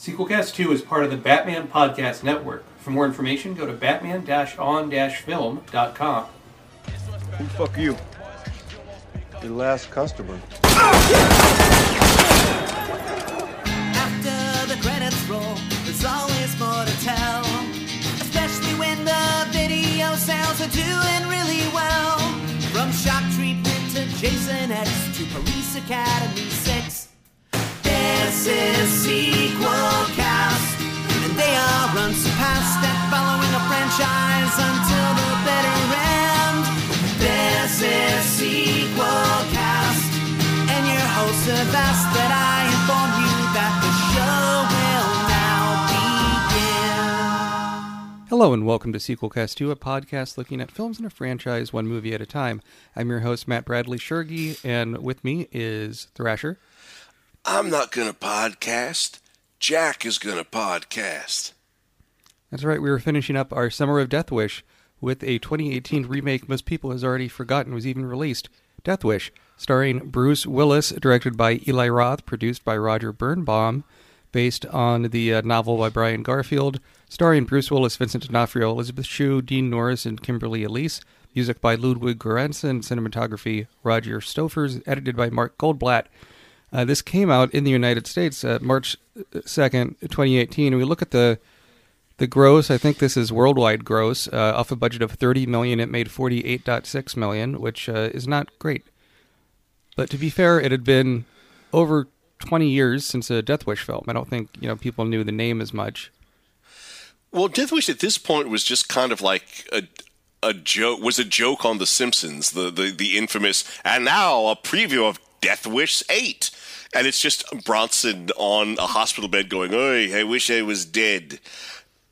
Sequelcast 2 is part of the Batman Podcast Network. For more information, go to batman-on-film.com. Who the fuck are you? Your last customer. After the credits roll, there's always more to tell. Especially when the video sales are doing really well. From shock treatment to Jason X to Police Academy 6. This is Sequel Cast. And they are unsurpassed at following a franchise until the bitter end. This is Sequel Cast. And your hosts have asked that I inform you that the show will now begin. Hello and welcome to Sequel Cast 2, a podcast looking at films in a franchise one movie at a time. I'm your host, Matt Bradley Shergi, and with me is Thrasher. I'm not going to podcast. Jack is going to podcast. That's right, we were finishing up our Summer of Death Wish with a 2018 remake most people has already forgotten was even released, Death Wish, starring Bruce Willis, directed by Eli Roth, produced by Roger Birnbaum, based on the uh, novel by Brian Garfield, starring Bruce Willis, Vincent D'Onofrio, Elizabeth Shue, Dean Norris, and Kimberly Elise. Music by Ludwig Göransson, cinematography Roger Stoffers, edited by Mark Goldblatt. Uh, this came out in the United States uh, March 2nd, 2018. We look at the the gross. I think this is worldwide gross. Uh, off a budget of 30 million, it made 48.6 million, which uh, is not great. But to be fair, it had been over 20 years since a Death Wish film. I don't think you know people knew the name as much. Well, Death Wish at this point was just kind of like a a joke. Was a joke on The Simpsons, the the the infamous. And now a preview of Death Wish Eight, and it's just Bronson on a hospital bed going, "Oy, I wish I was dead."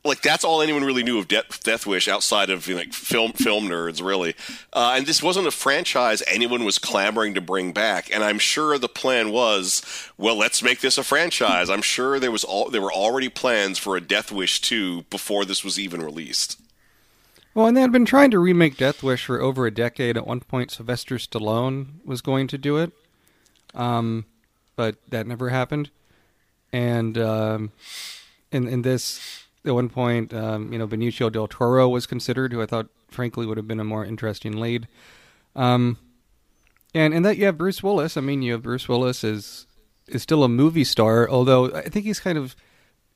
Like that's all anyone really knew of Death, Death Wish outside of you know, like film film nerds, really. Uh, and this wasn't a franchise anyone was clamoring to bring back. And I'm sure the plan was, well, let's make this a franchise. I'm sure there was all there were already plans for a Death Wish two before this was even released. Well, and they had been trying to remake Death Wish for over a decade. At one point, Sylvester Stallone was going to do it, um, but that never happened. And um, in in this, at one point, um, you know, Benicio del Toro was considered, who I thought, frankly, would have been a more interesting lead. Um, and and that you have Bruce Willis. I mean, you have Bruce Willis is is still a movie star, although I think he's kind of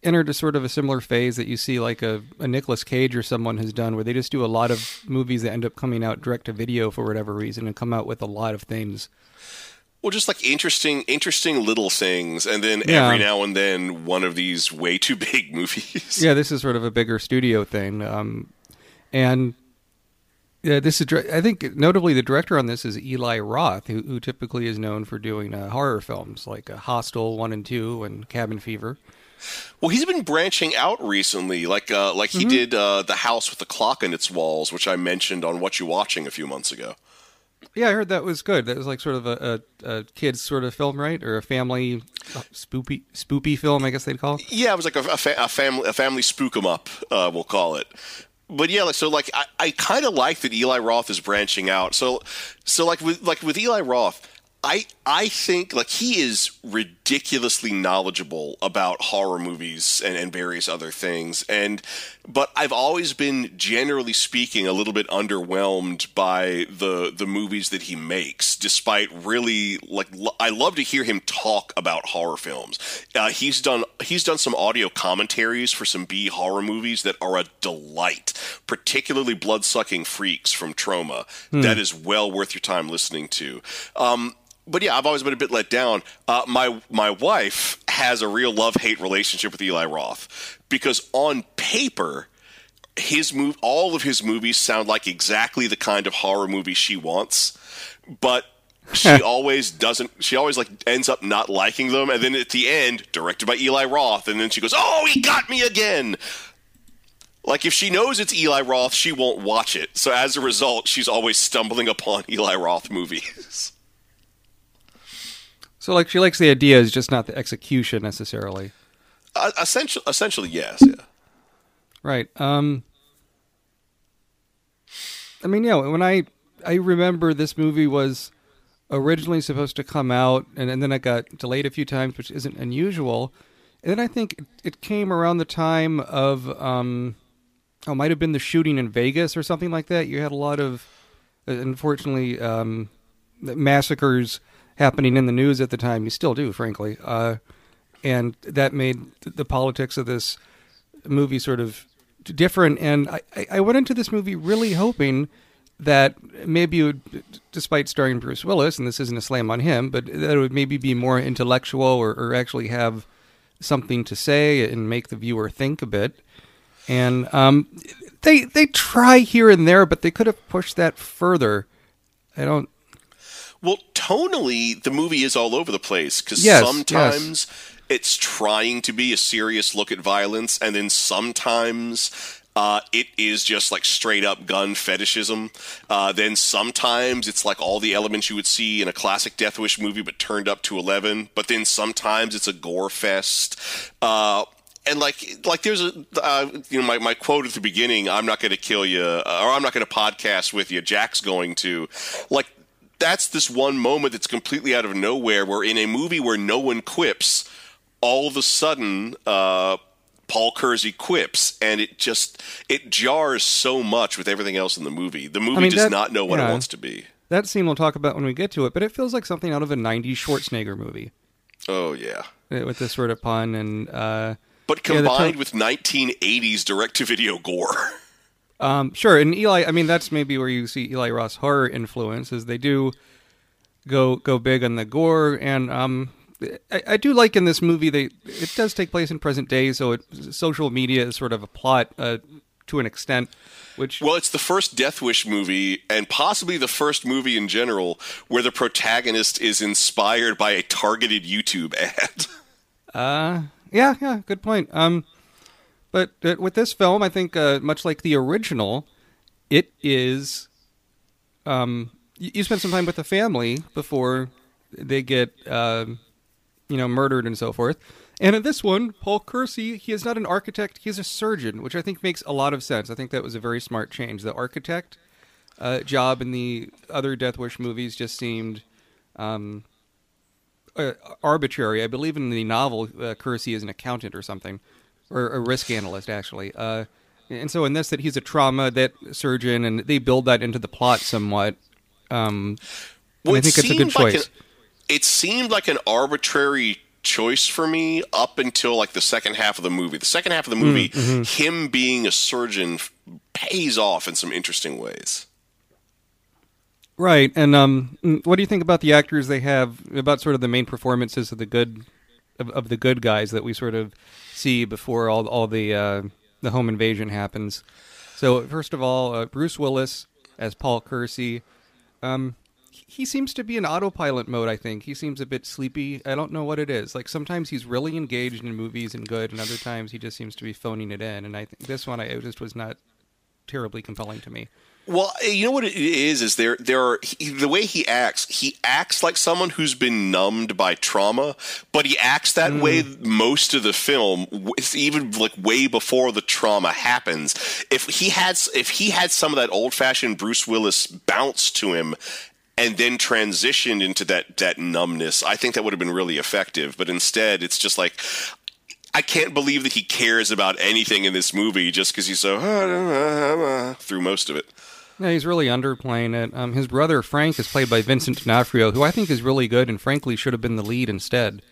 entered a sort of a similar phase that you see like a, a Nicolas Cage or someone has done where they just do a lot of movies that end up coming out direct to video for whatever reason and come out with a lot of things. Well, just like interesting, interesting little things, and then Yeah. every now and then one of these way too big movies. Yeah, this is sort of a bigger studio thing. Um, and yeah, this is I think notably the director on this is Eli Roth, who, who typically is known for doing uh, horror films like uh, Hostel one and two and Cabin Fever. Well, he's been branching out recently, like uh, like he did uh, the house with the clock in its walls, which I mentioned on What You Watching a few months ago. Yeah, I heard that was good. That was like sort of a, a, a kids sort of film, right? Or a family uh, spoopy spoopy film, I guess they'd call. it. Yeah, it was like a, a, fa- a family a family spook 'em up, uh, we'll call it. But yeah, like so, like I, I kind of like that Eli Roth is branching out. So, so like with like with Eli Roth, I I think like he is ridiculously knowledgeable about horror movies and, and various other things. And but I've always been generally speaking a little bit underwhelmed by the the movies that he makes. Despite really like I love to hear him talk about horror films. Uh, he's done he's done some audio commentaries for some B horror movies that are a delight, particularly Blood Sucking Freaks from Troma. That is well worth your time listening to. Um, but yeah, I've always been a bit let down. Uh, my my wife has a real love hate relationship with Eli Roth because on paper, his move all of his movies sound like exactly the kind of horror movie she wants, but she always doesn't. She always like ends up not liking them, and then at the end, directed by Eli Roth, and then she goes, "Oh, he got me again." Like if she knows it's Eli Roth, she won't watch it. So as a result, she's always stumbling upon Eli Roth movies. So like she likes the idea; ideas, just not the execution necessarily. Uh, essentially, essentially, yes. Yeah. Right. Um I mean, yeah, when I I remember this movie was originally supposed to come out and, and then it got delayed a few times, which isn't unusual. And then I think it, it came around the time of, um, oh, might have been the shooting in Vegas or something like that. You had a lot of, uh, unfortunately, um, massacres happening in the news at the time. You still do, frankly. Uh, and that made the politics of this movie sort of different. And I, I went into this movie really hoping that maybe it would, despite starring Bruce Willis, and this isn't a slam on him, but that it would maybe be more intellectual or, or actually have something to say and make the viewer think a bit. And um, they they try here and there, but they could have pushed that further. I don't. Well, tonally, the movie is all over the place because Yes, sometimes it's trying to be a serious look at violence, and then sometimes uh, it is just like straight up gun fetishism. Uh, then sometimes it's like all the elements you would see in a classic Death Wish movie, but turned up to eleven. But then sometimes it's a gore fest. Uh, and like like there's a uh, you know my, my quote at the beginning i'm not going to kill you or i'm not going to podcast with you jack's going to like that's this one moment that's completely out of nowhere where in a movie where no one quips all of a sudden uh, paul kersey quips and it just it jars so much with everything else in the movie the movie mean, does that- not know what yeah. it wants to be That scene we'll talk about when we get to it, but it feels like something out of a '90s Schwarzenegger movie oh yeah uh, with this sort of pun and. Uh, but Yeah, the combined with 1980s direct-to-video gore Um, sure, and Eli. I mean, that's maybe where you see Eli Roth's horror influence, is they do go go big on the gore, and um, I, I do like in this movie they it does take place in present day, so it, social media is sort of a plot uh, to an extent, which Well, it's the first Death Wish movie, and possibly the first movie in general, where the protagonist is inspired by a targeted YouTube ad. Uh, yeah, yeah, good point. Um, but uh, with this film, I think uh, much like the original, it is. Um, you, you spend some time with the family before they get, um, you know, murdered and so forth. And in this one, Paul Kersey, he is not an architect; he's a surgeon, which I think makes a lot of sense. I think that was a very smart change. The architect uh, job in the other Death Wish movies just seemed. Um, uh, arbitrary. I believe in the novel, uh, Kersey is an accountant or something, or a risk analyst actually. Uh, and so in this, that he's a trauma that surgeon, and they build that into the plot somewhat. Um, and I think it's a good seemed like choice. an- it seemed like an arbitrary choice for me up until like the second half of the movie. The second half of the movie, Mm-hmm. him being a surgeon pays off in some interesting ways. Right. And um, mm, what do you think about the actors they have? About sort of the main performances of the good of, of the good guys that we sort of see before all all the uh, the home invasion happens. So first of all, uh, Bruce Willis as Paul Kersey. Um, he seems to be in autopilot mode. I think he seems a bit sleepy. I don't know what it is. Like sometimes he's really engaged in movies and good, and other times he just seems to be phoning it in. And I think this one, I just was not terribly compelling to me. Well, eh, you know what it is is there there are he, the way he acts. He acts like someone who's been numbed by trauma, but he acts that way most of the film, even like way before the trauma happens. If he had if he had some of that old fashioned Bruce Willis bounce to him. And then transitioned into that that numbness. I think that would have been really effective. But instead, it's just like I can't believe that he cares about anything in this movie just because he's so through most of it. Yeah, he's really underplaying it. Um, his brother Frank is played by Vincent D'Onofrio, who I think is really good, and frankly should have been the lead instead.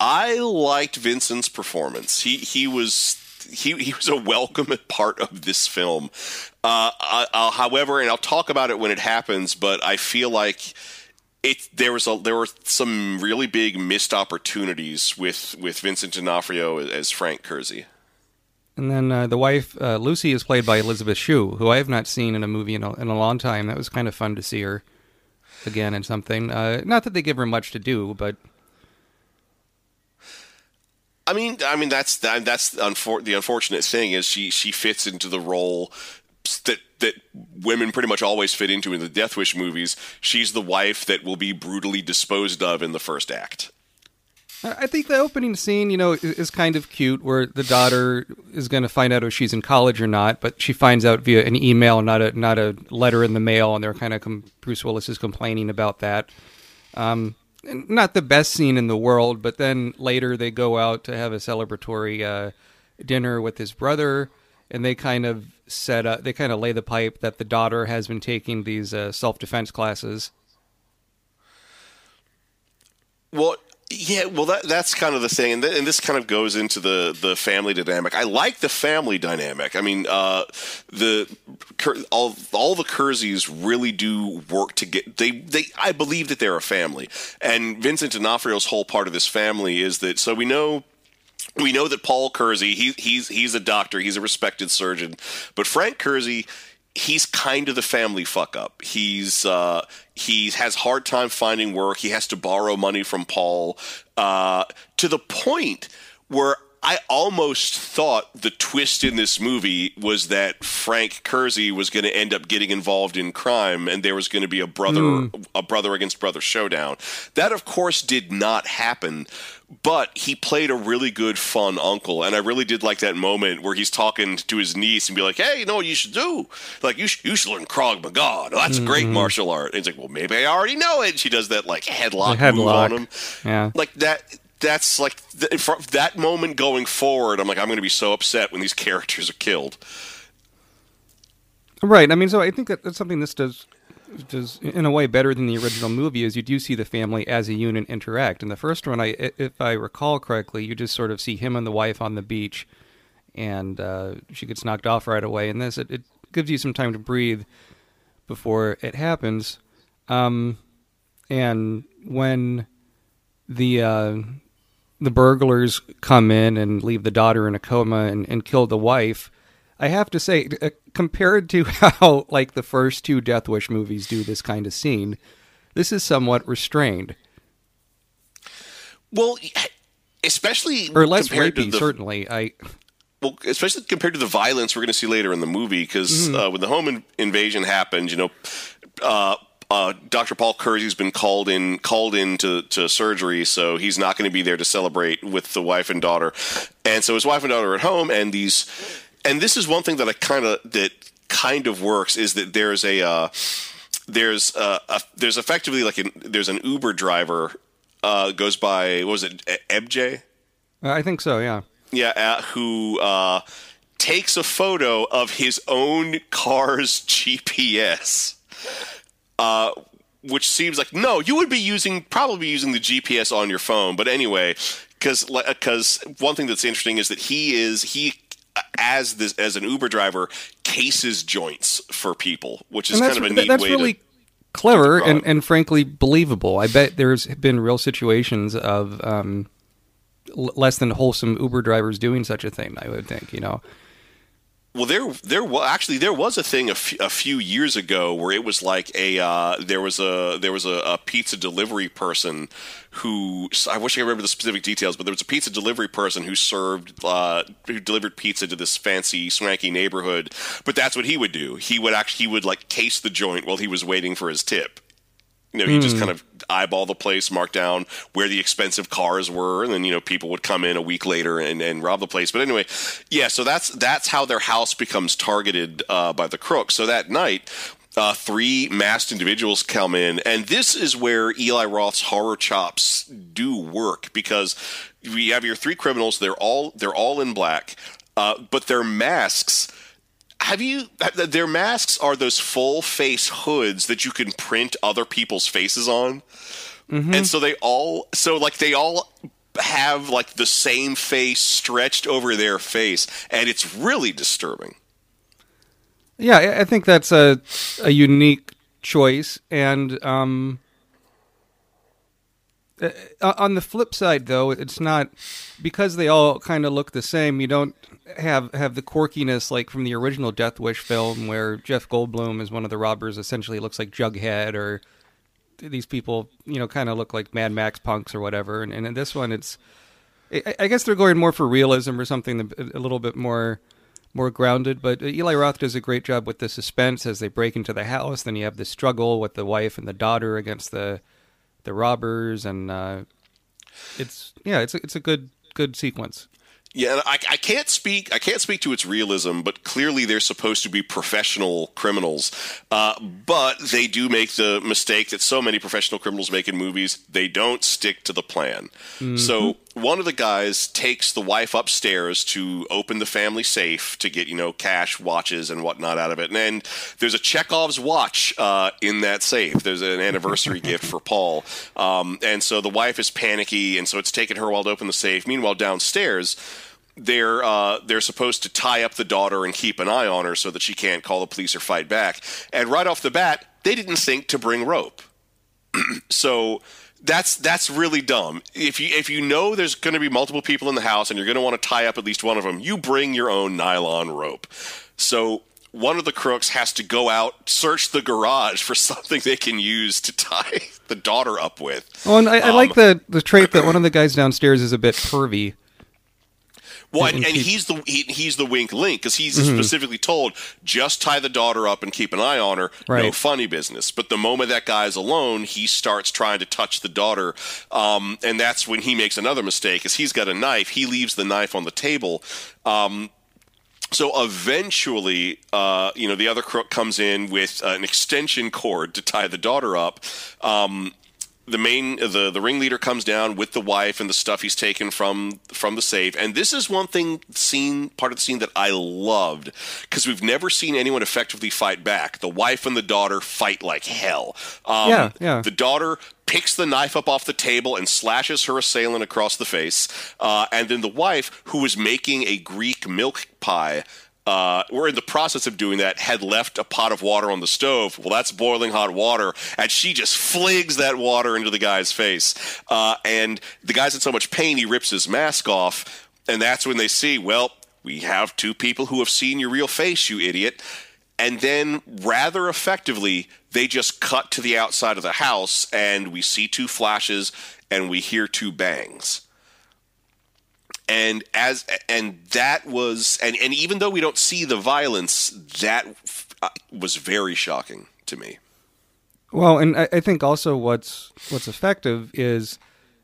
I liked Vincent's performance. He he was he he was a welcome part of this film. Uh, I, I'll, however, and I'll talk about it when it happens, but I feel like it there was a there were some really big missed opportunities with with Vincent D'Onofrio as Frank Kersey. And then uh, the wife uh, Lucy is played by Elizabeth Shue, who I have not seen in a movie in a, in a long time. That was kind of fun to see her again in something. Uh, not that they give her much to do, but I mean, I mean that's that, that's the, unfor- the unfortunate thing is she she fits into the role that that women pretty much always fit into in the Death Wish movies. She's the wife that will be brutally disposed of in the first act. I think the opening scene, you know, is, kind of cute, where the daughter is going to find out if she's in college or not, but she finds out via an email, not a not a letter in the mail, and they're kind of com- Bruce Willis is complaining about that. Um, not the best scene in the world, but then later they go out to have a celebratory uh, dinner with his brother, and they kind of set up, they kind of lay the pipe that the daughter has been taking these uh, self defense classes. Well, yeah, well that that's kind of the thing, and, th- and this kind of goes into the the family dynamic. I like the family dynamic. I mean, uh, the all all the Kerseys really do work to get they they. I believe that they're a family, and Vincent D'Onofrio's whole part of this family is that. So we know we know that Paul Kersey, he, he's he's a doctor, he's a respected surgeon, but Frank Kersey, he's kind of the family fuck up. He's uh, he has hard time finding work. He has to borrow money from Paul uh, to the point where I almost thought the twist in this movie was that Frank Kersey was going to end up getting involved in crime, and there was going to be a brother hmm. a brother against brother showdown. That, of course, did not happen. But he played a really good, fun uncle, and I really did like that moment where he's talking to his niece and be like, "Hey, you know what you should do? Like, you should, you should learn Krav Maga. God. That's a great martial art." And he's like, "Well, maybe I already know it." And she does that like headlock, The move on him Yeah. like that that's like th- from that moment going forward i'm like i'm going to be so upset when these characters are killed Right. I mean, so I think that that's something this does does in a way better than the original movie is you do see the family as a unit interact. In the first one, I if I recall correctly, you just sort of see him and the wife on the beach, and uh, she gets knocked off right away. And this, it, it gives you some time to breathe before it happens. Um, and when the uh, the burglars come in and leave the daughter in a coma and, and kill the wife, I have to say, uh, compared to how like the first two Death Wish movies do this kind of scene, this is somewhat restrained well especially or less rapey. the, Certainly, I well especially compared to the violence we're going to see later in the movie because uh, when the home in- invasion happened you know uh, uh, Dr. Paul Kersey's been called in called in to, to surgery, so he's not going to be there to celebrate with the wife and daughter. And so his wife and daughter are at home, and these, and this is one thing that I kind of that kind of works is that there's a uh, there's uh, a, there's effectively like an, there's an Uber driver uh, goes by what was it E- Ebjay I think so. Yeah. yeah uh, who uh, takes a photo of his own car's GPS uh, which seems like no, you would be using probably using the GPS on your phone. But anyway, because because one thing that's interesting is that he is he as this as an Uber driver cases joints for people, which is kind of a neat that's way really to. clever and, and frankly believable. I bet there's been real situations of um, less than wholesome Uber drivers doing such a thing. I would think, you know. Well, there, there was actually there was a thing a, f- a few years ago where it was like a uh, there was a there was a, a pizza delivery person who I wish I could remember the specific details, but there was a pizza delivery person who served uh, who delivered pizza to this fancy swanky neighborhood. But that's what he would do. He would actually he would like case the joint while he was waiting for his tip. You know, he just kind of eyeball the place, mark down where the expensive cars were, and then you know people would come in a week later and, and rob the place. But anyway, yeah, so that's that's how their house becomes targeted uh, by the crooks. So that night, uh, three masked individuals come in, and this is where Eli Roth's horror chops do work because we have your three criminals. They're all they're all in black, uh, but their masks have you their masks are those full face hoods that you can print other people's faces on. And so they all so like they all have like the same face stretched over their face and it's really disturbing. Yeah, I- I think that's a a unique choice, and um, uh, on the flip side, though, it's not because they all kind of look the same. You don't have have the quirkiness like from the original Death Wish film, where Jeff Goldblum is one of the robbers. Essentially, looks like Jughead, or these people, you know, kind of look like Mad Max punks or whatever. And, and in this one, it's I, I guess they're going more for realism or something a, a little bit more more grounded. But Eli Roth does a great job with the suspense as they break into the house. Then you have the struggle with the wife and the daughter against the the robbers, and uh, it's yeah, it's a, it's a good good sequence. Yeah, I, I can't speak. I can't speak to its realism, but clearly they're supposed to be professional criminals. Uh, but they do make the mistake that so many professional criminals make in movies. They don't stick to the plan. So one of the guys takes the wife upstairs to open the family safe to get you know cash, watches, and whatnot out of it. And then there's a Chekhov's watch uh, in that safe. There's an anniversary gift for Paul, um, and so the wife is panicky, and so it's taken her a while to open the safe. Meanwhile, downstairs they're uh, they're supposed to tie up the daughter and keep an eye on her so that she can't call the police or fight back. And right off the bat, they didn't think to bring rope. so that's that's really dumb. If you if you know there's going to be multiple people in the house and you're going to want to tie up at least one of them, you bring your own nylon rope. So one of the crooks has to go out, search the garage for something they can use to tie the daughter up with. Well, and I, I Um, like the the trait that one of the guys downstairs is a bit pervy. Well, And and, he's the he, he's the wink link because he's specifically told just tie the daughter up and keep an eye on her. No funny business. But the moment that guy's alone, he starts trying to touch the daughter, um, and that's when he makes another mistake. Is he's got a knife. He leaves the knife on the table. Um, so eventually, uh, you know, the other crook comes in with uh, an extension cord to tie the daughter up. Um, the main the the ringleader comes down with the wife and the stuff he's taken from from the safe. And this is one thing scene part of the scene that I loved because we've never seen anyone effectively fight back. The wife and the daughter fight like hell. Um, Yeah, yeah. the daughter picks the knife up off the table and slashes her assailant across the face uh, and then the wife who was making a Greek milk pie uh, we're in the process of doing that, had left a pot of water on the stove. Well, that's boiling hot water, and she just flings that water into the guy's face. Uh, and the guy's in so much pain, he rips his mask off, and that's when they see, well, we have two people who have seen your real face, you idiot. And then, rather effectively, they just cut to the outside of the house, and we see two flashes, and we hear two bangs and as and that was and and even though we don't see the violence that was very shocking to me Well, and I, I think also what's what's effective is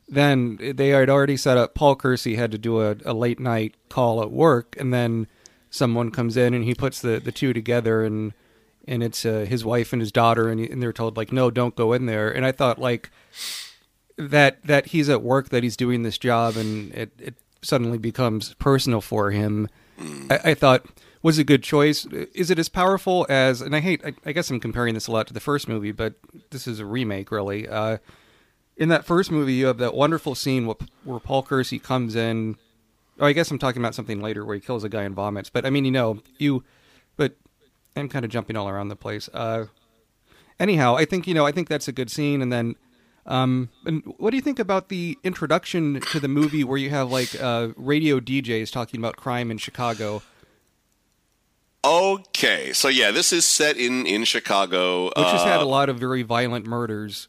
then they had already set up. Paul Kersey had to do a, a late night call at work, and then someone comes in and he puts the, the two together, and and it's uh, his wife and his daughter, and, and they're told like, no, don't go in there. And I thought like that that he's at work, that he's doing this job, and it it suddenly becomes personal for him. I, I thought was a good choice. Is it as powerful as? And I hate. I, I guess I'm comparing this a lot to the first movie, but this is a remake, really. Uh, in that first movie, you have that wonderful scene where, where Paul Kersey comes in. Oh, I guess I'm talking about something later where he kills a guy and vomits. But I mean, you know, you. But I'm kind of jumping all around the place. Uh, anyhow, I think you know, I think that's a good scene. And then, um, and what do you think about the introduction to the movie where you have like uh, radio DJs talking about crime in Chicago? okay so yeah this is set in in chicago which has had uh, a lot of very violent murders.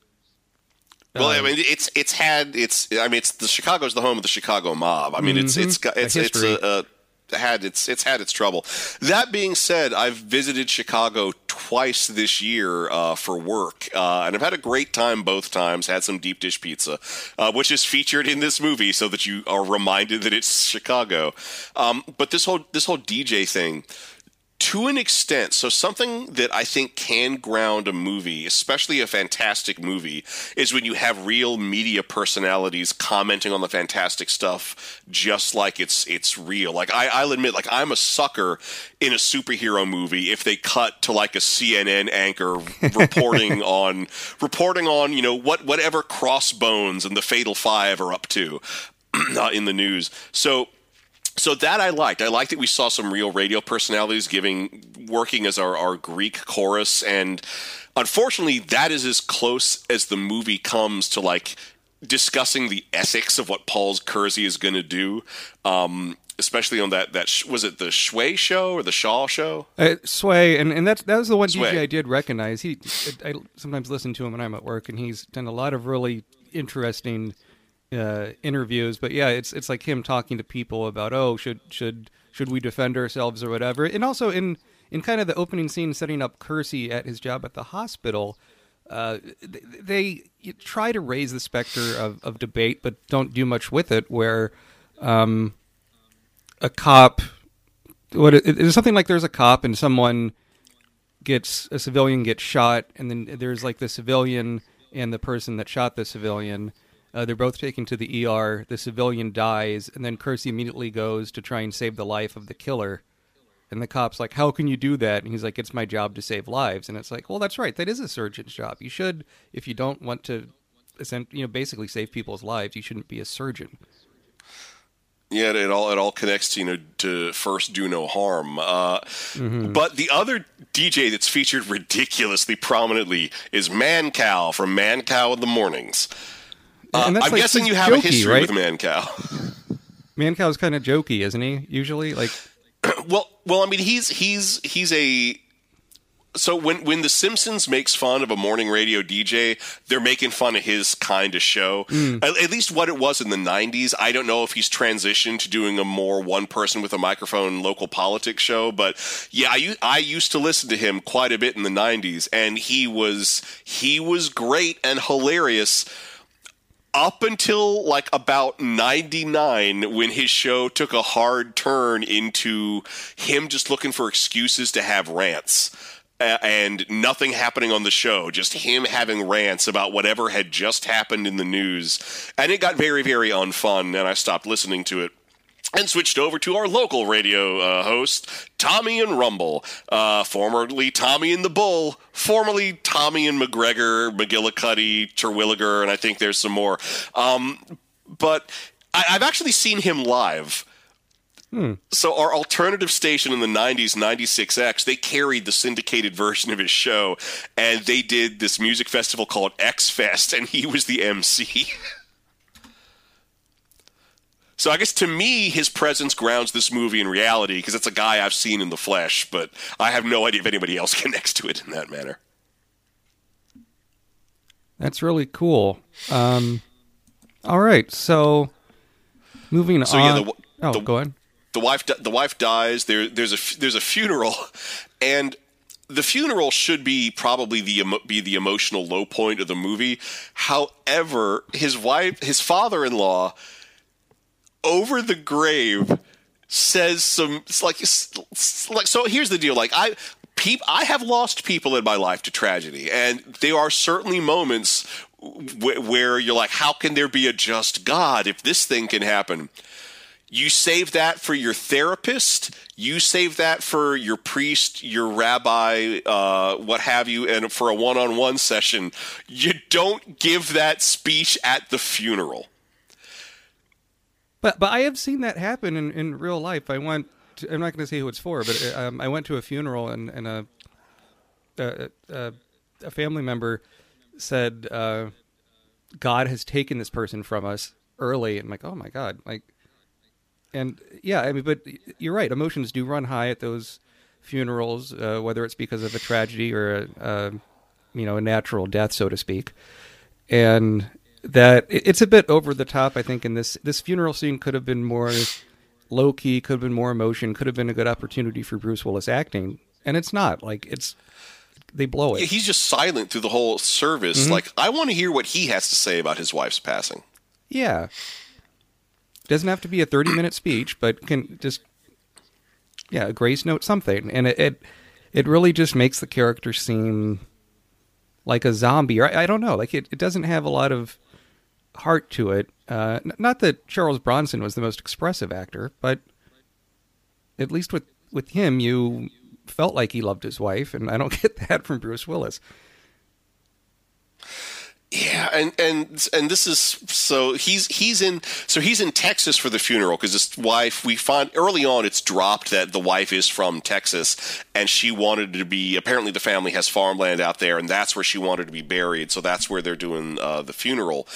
well i uh, mean it's it's had it's i mean it's the chicago's the home of the chicago mob i mean it's it's got it's it's a, a had its it's had its trouble. That being said, I've visited Chicago twice this year uh, for work, uh, and I've had a great time both times. Had some deep dish pizza, uh, which is featured in this movie, so that you are reminded that it's Chicago. Um, but this whole this whole DJ thing, to an extent, so something that I think can ground a movie, especially a fantastic movie, is when you have real media personalities commenting on the fantastic stuff just like it's it's real. Like I, I'll admit, like I'm a sucker in a superhero movie if they cut to like a CNN anchor reporting on reporting on you know what whatever Crossbones and the Fatal Five are up to uh, in the news. So so that I liked. I liked that we saw some real radio personalities giving working as our, our Greek chorus, and unfortunately, that is as close as the movie comes to like discussing the ethics of what Paul's Kersey is going to do. Um, especially on that that was it the Shway show or the Shaw show? Uh, Sway, and, and that's that was the one Sway. DJ I did recognize. He, I sometimes listen to him when I'm at work, and he's done a lot of really interesting uh, interviews. But yeah, it's it's like him talking to people about oh should should should we defend ourselves or whatever, and also in in kind of the opening scene setting up Kersey at his job at the hospital. Uh, th- they try to raise the specter of, of debate, but don't do much with it. Where um, a cop. What it, it's something like there's a cop and someone gets a civilian gets shot, and then there's like the civilian and the person that shot the civilian. Uh, they're both taken to the ER. The civilian dies, and then Kersey immediately goes to try and save the life of the killer. And the cop's like, "How can you do that?" And he's like, "It's my job to save lives." And it's like, "Well, that's right. That is a surgeon's job. You should, if you don't want to, you know, basically save people's lives, you shouldn't be a surgeon." Yeah, it all it all connects to you know to first do no harm. Uh, mm-hmm. But the other DJ that's featured ridiculously prominently is Mancow from Mancow in the Mornings. Uh, I'm like, guessing you have jokey, a history right? with Mancow. Mancow's kind of jokey, isn't he? Usually, like. well, well, I mean, he's he's he's a so when when the Simpsons makes fun of a morning radio DJ, they're making fun of his kind of show. Mm. At, at, least what it was in the '90s. I don't know if he's transitioned to doing a more one person with a microphone local politics show, but yeah, I, I used to listen to him quite a bit in the '90s, and he was he was great and hilarious up until like about 99 when his show took a hard turn into him just looking for excuses to have rants and nothing happening on the show, just him having rants about whatever had just happened in the news. And it got very, very unfun, and I stopped listening to it and switched over to our local radio uh, host, Tommy and Rumble, uh, formerly Tommy and the Bull, formerly Tommy and McGregor, McGillicuddy, Terwilliger, and I think there's some more. Um, but I- I've actually seen him live. Hmm. So our alternative station in the 90s, 96X, they carried the syndicated version of his show, and they did this music festival called X Fest, and he was the MC. so I guess to me, his presence grounds this movie in reality because it's a guy I've seen in the flesh, but I have no idea if anybody else connects to it in that manner. That's really cool. Um, all right, so moving so, on. Yeah, the, oh, the, go ahead the wife the wife dies. There there's a there's a funeral, and the funeral should be probably the be the emotional low point of the movie. However, his wife his father in law over the grave says some like like so here's the deal like i peop, i have lost people in my life to tragedy and there are certainly moments where you're like how can there be a just god if this thing can happen? You save that for your therapist you save that for your priest your rabbi uh, what have you and for a one-on-one session. You don't give that speech at the funeral but but i have seen that happen in, in real life i went to, i'm not going to say who it's for but um, i went to a funeral and, and a, a, a, a family member said uh, god has taken this person from us early and I'm like oh my god like and yeah, I mean, but you're right. Emotions do run high at those funerals, uh, whether it's because of a tragedy or a, a, you know a natural death, so to speak. And that it's a bit over the top. I think in this this funeral scene could have been more low key, could have been more emotion, could have been a good opportunity for Bruce Willis acting, and it's not. Like it's they blow it. Yeah, he's just silent through the whole service. Mm-hmm. Like I want to hear what he has to say about his wife's passing. Yeah, doesn't have to be a 30 minute speech, but can just yeah, a grace note something. And it, it it really just makes the character seem like a zombie or I, I don't know, like it, it doesn't have a lot of heart to it. Uh, not that Charles Bronson was the most expressive actor, but at least with with him you felt like he loved his wife and I don't get that from Bruce Willis. Yeah, and and and this is so he's he's in so he's in Texas for the funeral because his wife we find early on it's dropped that the wife is from Texas and she wanted to be apparently the family has farmland out there and that's where she wanted to be buried so that's where they're doing uh, the funeral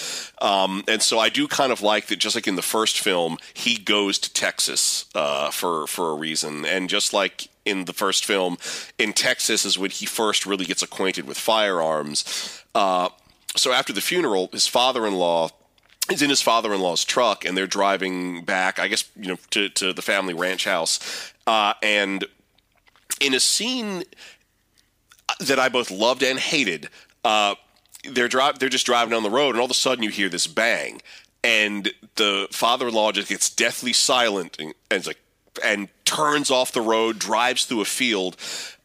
um, and so I do kind of like that just like in the first film he goes to Texas uh, for for a reason and just like in the first film in Texas is when he first really gets acquainted with firearms. Uh, so after the funeral, his father-in-law is in his father-in-law's truck, and they're driving back. I guess you know to to the family ranch house, uh, and in a scene that I both loved and hated. Uh, they're drive they're just driving down the road, and all of a sudden you hear this bang, and the father-in-law just gets deathly silent, and, and like, and turns off the road, drives through a field.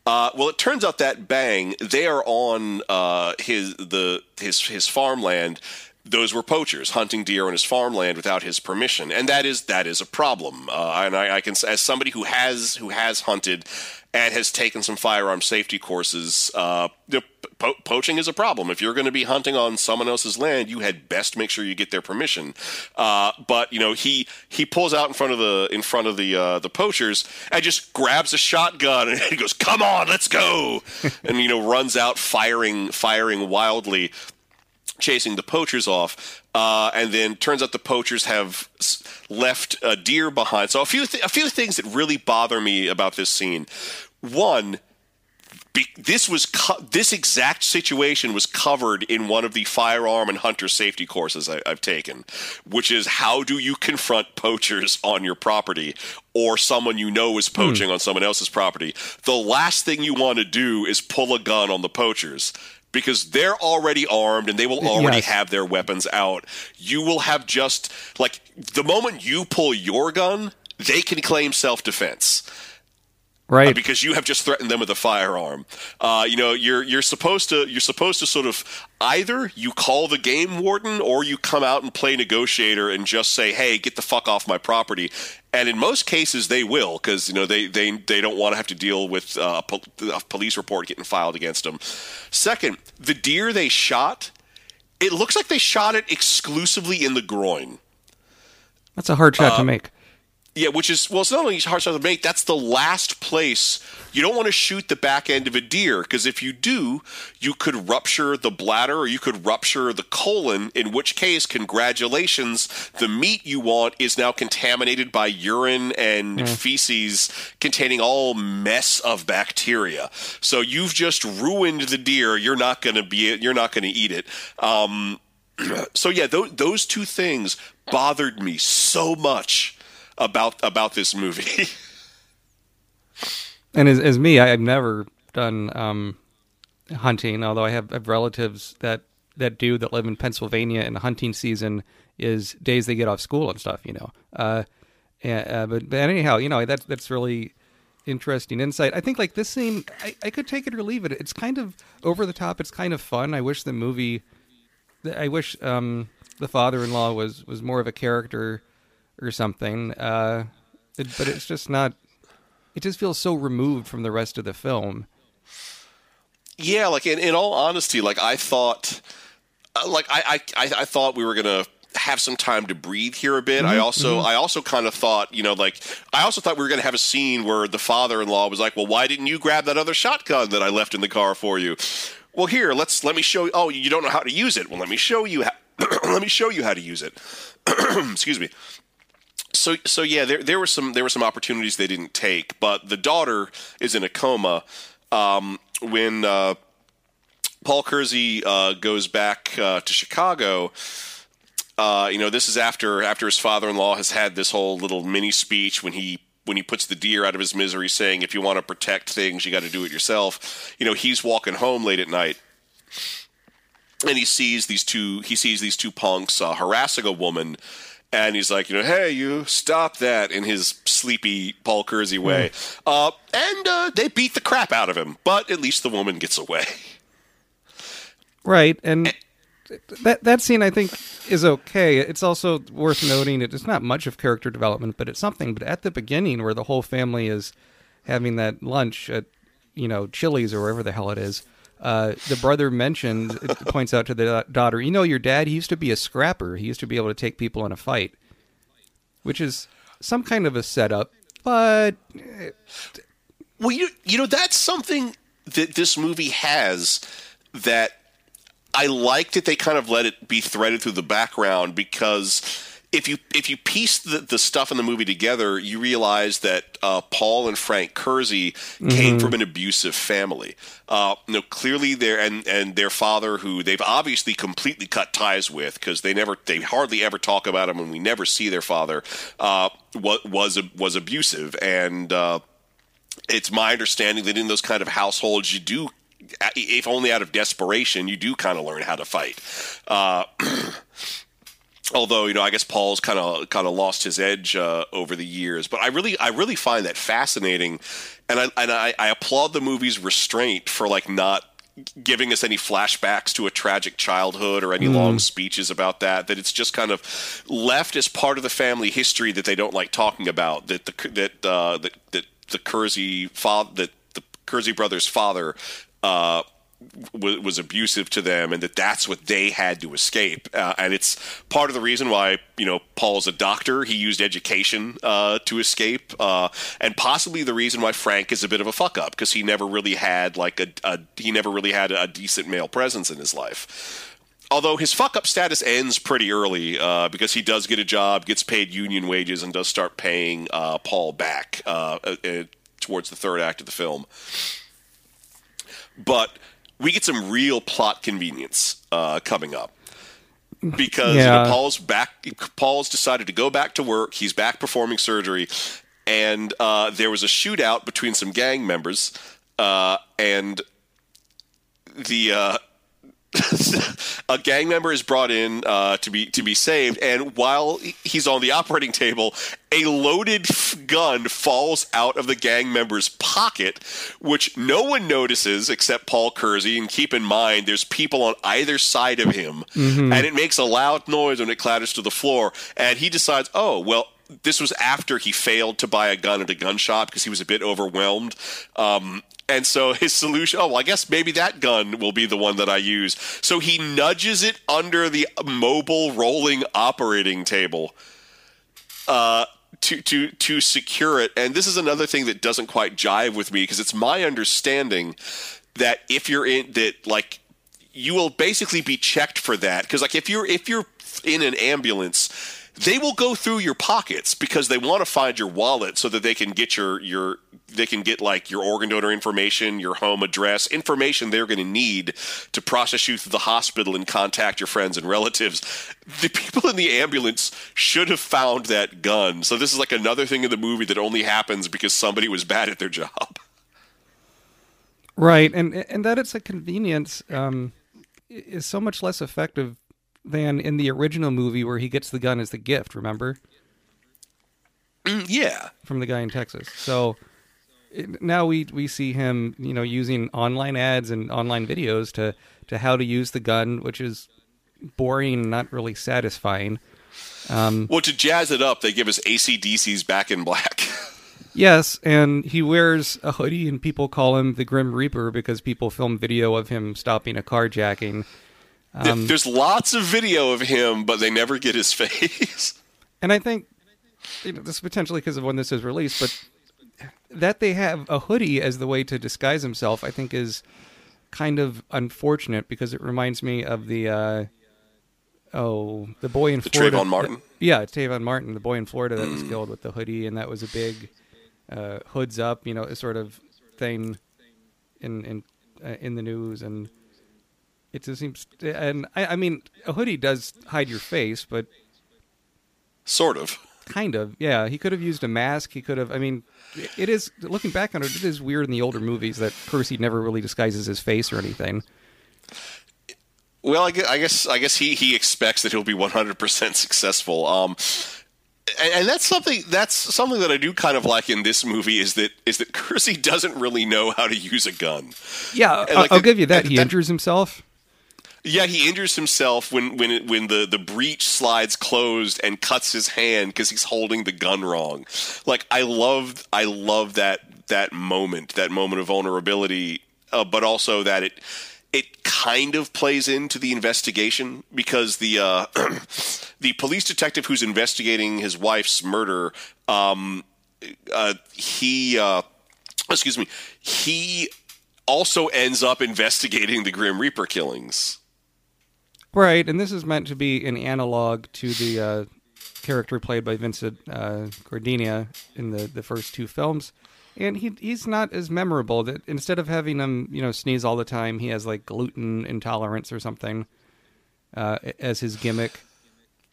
Uh, well, it turns out that bang, they are on uh, his the his his farmland. Those were poachers hunting deer on his farmland without his permission, and that is that is a problem. Uh, and I, I can, as somebody who has who has hunted and has taken some firearm safety courses, uh, po- poaching is a problem. If you're going to be hunting on someone else's land, you had best make sure you get their permission. Uh, but you know, he he pulls out in front of the in front of the uh, the poachers and just grabs a shotgun and he goes, "Come on, let's go!" and you know, runs out firing firing wildly. Chasing the poachers off, uh, and then turns out the poachers have left a deer behind. So a few th- a few things that really bother me about this scene. One, be, this was co- this exact situation was covered in one of the firearm and hunter safety courses I, I've taken, which is how do you confront poachers on your property or someone you know is hmm. poaching on someone else's property. The last thing you want to do is pull a gun on the poachers. Because they're already armed and they will already Yes. have their weapons out. You will have just like the moment you pull your gun, they can claim self defense Right. uh, because you have just threatened them with a firearm. Uh, you know, you're you're supposed to you're supposed to sort of either you call the game warden or you come out and play negotiator and just say, "Hey, get the fuck off my property." And in most cases, they will because you know they they they don't want to have to deal with uh, a, a police report getting filed against them. Second, the deer they shot, it looks like they shot it exclusively in the groin. That's a hard shot uh, to make. Yeah, which is well, it's not only hard shot to make. That's the last place you don't want to shoot the back end of a deer because if you do, you could rupture the bladder or you could rupture the colon. In which case, congratulations, the meat you want is now contaminated by urine and feces containing all mess of bacteria. So you've just ruined the deer. You're not going to be. You're not going to eat it. Um, so yeah, those, those two things bothered me so much about about this movie. And as, as me, I, I've never done um, hunting, although I have, have relatives that, that do that live in Pennsylvania, and hunting season is days they get off school and stuff, you know. Uh, and, uh, but, but anyhow, you know, that's, that's really interesting insight. I think, like, this scene, I, I could take it or leave it. It's kind of over the top. It's kind of fun. I wish the movie, I wish um, the father in law was, was more of a character or something. Uh, it, but it's just not it just feels so removed from the rest of the film. yeah, like in, in all honesty, like I thought, uh, like I, I I thought we were gonna have some time to breathe here a bit. I also I also kind of thought, you know, like I also thought we were gonna have a scene where the father-in-law was like, "Well, why didn't you grab that other shotgun that I left in the car for you?" Well, here, let's let me show you. Oh, you don't know how to use it. Well, let me show you how. let me show you how to use it. Excuse me. So so yeah, there there were some there were some opportunities they didn't take, but the daughter is in a coma um, when uh, Paul Kersey uh, goes back uh, to Chicago. Uh, you know, this is after after his father-in-law has had this whole little mini speech when he when he puts the deer out of his misery, saying, "If you want to protect things, you got to do it yourself." You know, he's walking home late at night and he sees these two he sees these two punks uh, harassing a woman and he's like you know hey you stop that in his sleepy paul kersey way uh, and uh, they beat the crap out of him but at least the woman gets away Right, and that that scene I think is okay. It's also worth noting that it's not much of character development, but it's something. But at the beginning, where the whole family is having that lunch at you know Chili's or wherever the hell it is, uh, the brother mentioned points out to the daughter, you know, your dad he used to be a scrapper. He used to be able to take people in a fight, which is some kind of a setup, but well you, you know that's something that this movie has that I like that they kind of let it be threaded through the background because if you if you piece the, the stuff in the movie together, you realize that uh, Paul and Frank Kersey came from an abusive family. Uh, you know, clearly their and and their father, who they've obviously completely cut ties with because they never they hardly ever talk about him, and we never see their father uh, was was was abusive and. Uh, it's my understanding that in those kind of households, you do, if only out of desperation, you do kind of learn how to fight. Uh, although you know, I guess Paul's kind of kind of lost his edge uh, over the years. But I really I really find that fascinating, and I and I, I applaud the movie's restraint for like not giving us any flashbacks to a tragic childhood or any long speeches about that that it's just kind of left as part of the family history that they don't like talking about that the that uh, that, that the Kersey father that the Kersey brothers father uh, w- was abusive to them and that that's what they had to escape. Uh, and it's part of the reason why you know Paul's a doctor. He used education uh, to escape uh, and possibly the reason why Frank is a bit of a fuck up because he never really had like a, a he never really had a decent male presence in his life. Although his fuck up status ends pretty early uh, because he does get a job, gets paid union wages, and does start paying uh, Paul back uh, uh, towards the third act of the film. But we get some real plot convenience uh, coming up because you know, Paul's back. Paul's decided to go back to work. He's back performing surgery, and uh, there was a shootout between some gang members, uh, and the uh, a gang member is brought in uh, to be to be saved, and while he's on the operating table, a loaded f- gun falls out of the gang member's pocket, which no one notices except Paul Kersey. And keep in mind, there's people on either side of him, and it makes a loud noise when it clatters to the floor. And he decides, oh well. This was after he failed to buy a gun at a gun shop because he was a bit overwhelmed. Um, and so his solution, oh, well, I guess maybe that gun will be the one that I use. So he nudges it under the mobile rolling operating table uh, to to to secure it. And this is another thing that doesn't quite jive with me because it's my understanding that if you're in that like you will basically be checked for that because like if you're if you're in an ambulance they will go through your pockets because they want to find your wallet so that they can get your your they can get like your organ donor information, your home address, information they're going to need to process you through the hospital and contact your friends and relatives. The people in the ambulance should have found that gun. So this is like another thing in the movie that only happens because somebody was bad at their job. Right, and and that it's a convenience um, is so much less effective than in the original movie where he gets the gun as the gift. Remember mm, yeah. from the guy in Texas. So it, now we we see him, you know, using online ads and online videos to to how to use the gun, which is boring, not really satisfying. Um, well, to jazz it up, they give us ACDC's Back in Black. Yes, and he wears a hoodie, and people call him the Grim Reaper because people film video of him stopping a carjacking. Um, There's lots of video of him, but they never get his face. And I think you know, this is potentially because of when this is released, but that they have a hoodie as the way to disguise himself, I think, is kind of unfortunate because it reminds me of the uh, oh the boy in The Florida. Trayvon Martin? yeah, it's Trayvon Martin, the boy in Florida that was killed with the hoodie, and that was a big uh, hoods up, you know, sort of thing in in uh, in the news and. It just seems, and I, I mean, a hoodie does hide your face, but Sort of. Kind of, yeah. He could have used a mask. He could have. I mean, it is looking back on it. It is weird in the older movies that Kersey never really disguises his face or anything. Well, I guess I guess, I guess he, he expects that he'll be 100% successful. Um, and, and that's something that's something that I do kind of like in this movie is that is that Kersey doesn't really know how to use a gun. Yeah, And, like, I'll the- give you that. that- He that- injures himself. Yeah, he injures himself when when it, when the the breech slides closed and cuts his hand because he's holding the gun wrong. Like I love I love that that moment, that moment of vulnerability, uh, but also that it it kind of plays into the investigation because the uh, the police detective who's investigating his wife's murder, um, uh, he uh, excuse me, he also ends up investigating the Grim Reaper killings. Right, and this is meant to be an analog to the uh, character played by Vincent uh, in the, the first two films, and he he's not as memorable. That instead of having him, you know, sneeze all the time, he has like gluten intolerance or something uh, as his gimmick.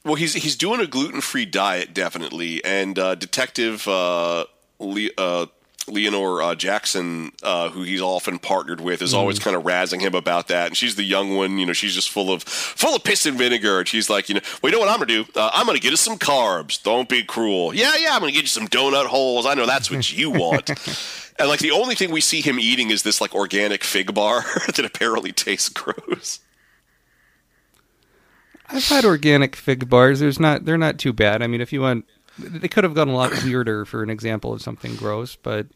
Well, he's he's doing a gluten free diet definitely, and uh, Detective uh, uh, Leonore uh, Jackson, uh, who he's often partnered with, is always kind of razzing him about that. And she's the young one, you know, she's just full of full of piss and vinegar. And she's like, you know, well, you know what I'm gonna do? Uh, I'm gonna get us some carbs. Don't be cruel. Yeah, yeah, I'm gonna get you some donut holes. I know that's what you want. and like the only thing we see him eating is this like organic fig bar that apparently tastes gross. I've had organic fig bars. There's not they're not too bad. I mean, if you want, they could have gone a lot weirder for an example of something gross, but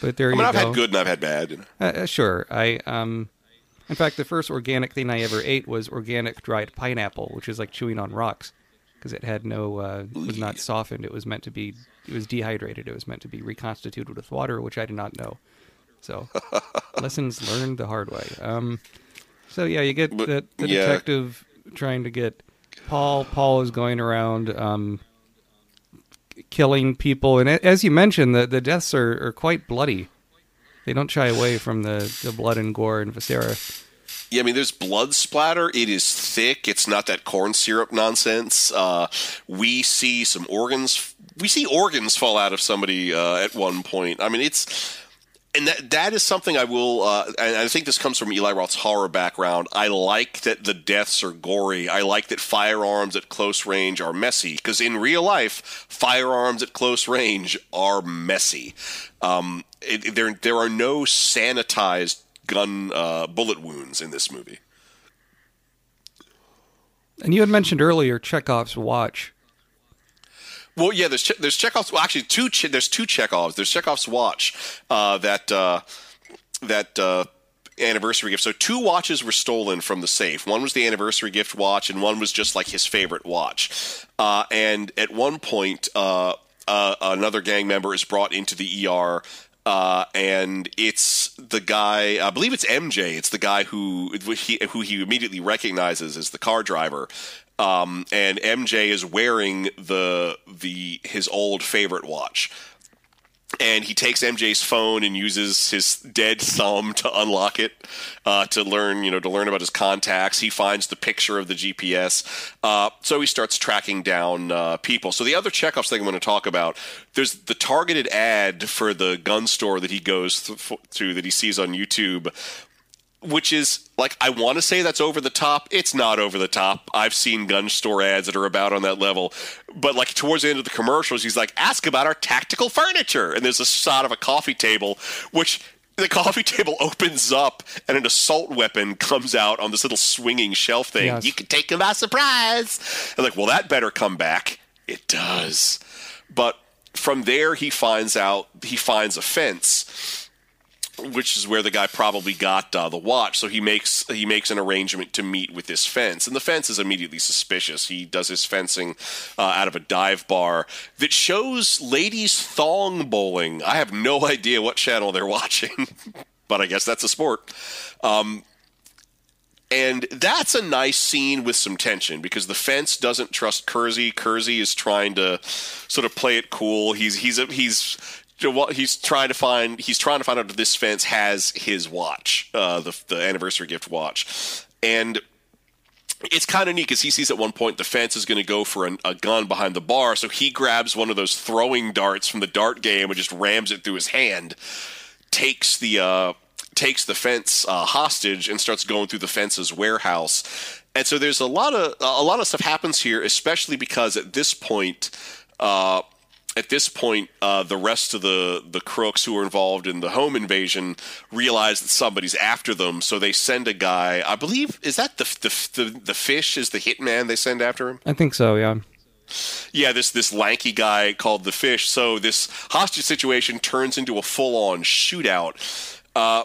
but there I you mean, I've go. had good and I've had bad. you know. Uh, uh, sure. I um, in fact, the first organic thing I ever ate was organic dried pineapple, which is like chewing on rocks because it had no uh, was not softened. It was meant to be. It was dehydrated. It was meant to be reconstituted with water, which I did not know. So lessons learned the hard way. Um, so yeah, you get But, the, the yeah. detective trying to get Paul. Paul is going around. Um, killing people and as you mentioned the, the deaths are, are quite bloody they don't shy away from the, the blood and gore and viscera. Yeah, I mean, there's blood splatter. It is thick. It's not that corn syrup nonsense. Uh, we see some organs. We see organs fall out of somebody uh, at one point. I mean, it's and that that is something I will. Uh, and I think this comes from Eli Roth's horror background. I like that the deaths are gory. I like that firearms at close range are messy because in real life, firearms at close range are messy. Um, it, there there are no sanitized gun uh, bullet wounds in this movie. And you had mentioned earlier Chekhov's watch. Well, yeah, there's there's Chekhov's. Well, actually, two there's two Chekhovs. There's Chekhov's watch uh, that uh, that uh, anniversary gift. So two watches were stolen from the safe. One was the anniversary gift watch, and one was just like his favorite watch. Uh, and at one point, uh, uh, another gang member is brought into the ER. Uh, and it's the guy. I believe it's MJ. It's the guy who he, who he immediately recognizes as the car driver. Um, and MJ is wearing the the his old favorite watch and he takes MJ's phone and uses his dead thumb to unlock it uh, to learn, you know, to learn about his contacts. He finds the picture of the GPS, uh, so he starts tracking down uh, people. So the other Chekhov's thing I'm going to talk about, there's the targeted ad for the gun store that he goes th- that he sees on YouTube. Which is like I want to say that's over the top. It's not over the top. I've seen gun store ads that are about on that level, but like towards the end of the commercials, he's like, "Ask about our tactical furniture," and there's a shot of a coffee table, which the coffee table opens up and an assault weapon comes out on this little swinging shelf thing. Yes. You can take him by surprise. And like, well, that better come back. It does, but from there he finds out he finds a fence which is where the guy probably got uh, the watch. So he makes he makes an arrangement to meet with this fence, and the fence is immediately suspicious. He does his fencing uh, out of a dive bar that shows ladies thong bowling. I have no idea what channel they're watching, but I guess that's a sport. Um, and that's a nice scene with some tension because the fence doesn't trust Kersey. Kersey is trying to sort of play it cool. He's he's a, he's he's trying to find he's trying to find out if this fence has his watch, uh, the the anniversary gift watch, and it's kind of neat because he sees at one point the fence is going to go for an, a gun behind the bar, so he grabs one of those throwing darts from the dart game and just rams it through his hand, takes the uh, takes the fence uh, hostage and starts going through the fence's warehouse. And so there's a lot of a lot of stuff happens here, especially because at this point. Uh, at this point, uh, the rest of the, the crooks who are involved in the home invasion realize that somebody's after them, so they send a guy. I believe is that the the the, the fish is the hitman they send after him. I think so, yeah. Yeah, this this lanky guy called the fish. So this hostage situation turns into a full on shootout. Uh,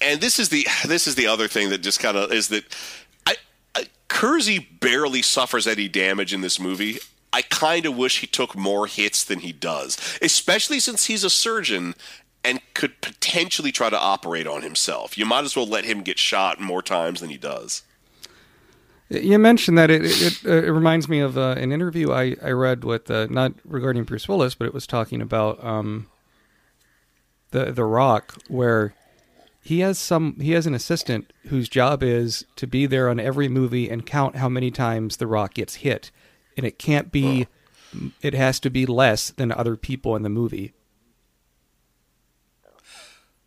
and this is the this is the other thing that just kind of is that I, I Kersey barely suffers any damage in this movie. I kind of wish he took more hits than he does, especially since he's a surgeon and could potentially try to operate on himself. You might as well let him get shot more times than he does. You mentioned that it it, uh, it reminds me of uh, an interview I, I read with uh, not regarding Bruce Willis, but it was talking about um, the the Rock, where he has some he has an assistant whose job is to be there on every movie and count how many times the Rock gets hit, and it can't be, it has to be less than other people in the movie.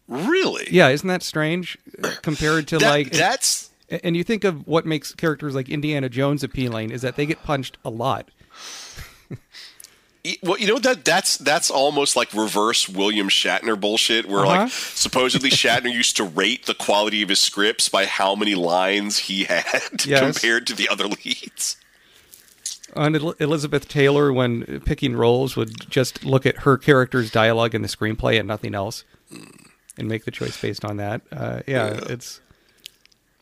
Really? Yeah, isn't that strange compared to That- like that's and you think of what makes characters like Indiana Jones appealing is that they get punched a lot. Well, you know that that's that's almost like reverse William Shatner bullshit, where Uh-huh. like supposedly Shatner used to rate the quality of his scripts by how many lines he had Yes. compared to the other leads. And El- Elizabeth Taylor, when picking roles, would just look at her character's dialogue in the screenplay and nothing else, and make the choice based on that. Uh, yeah, it's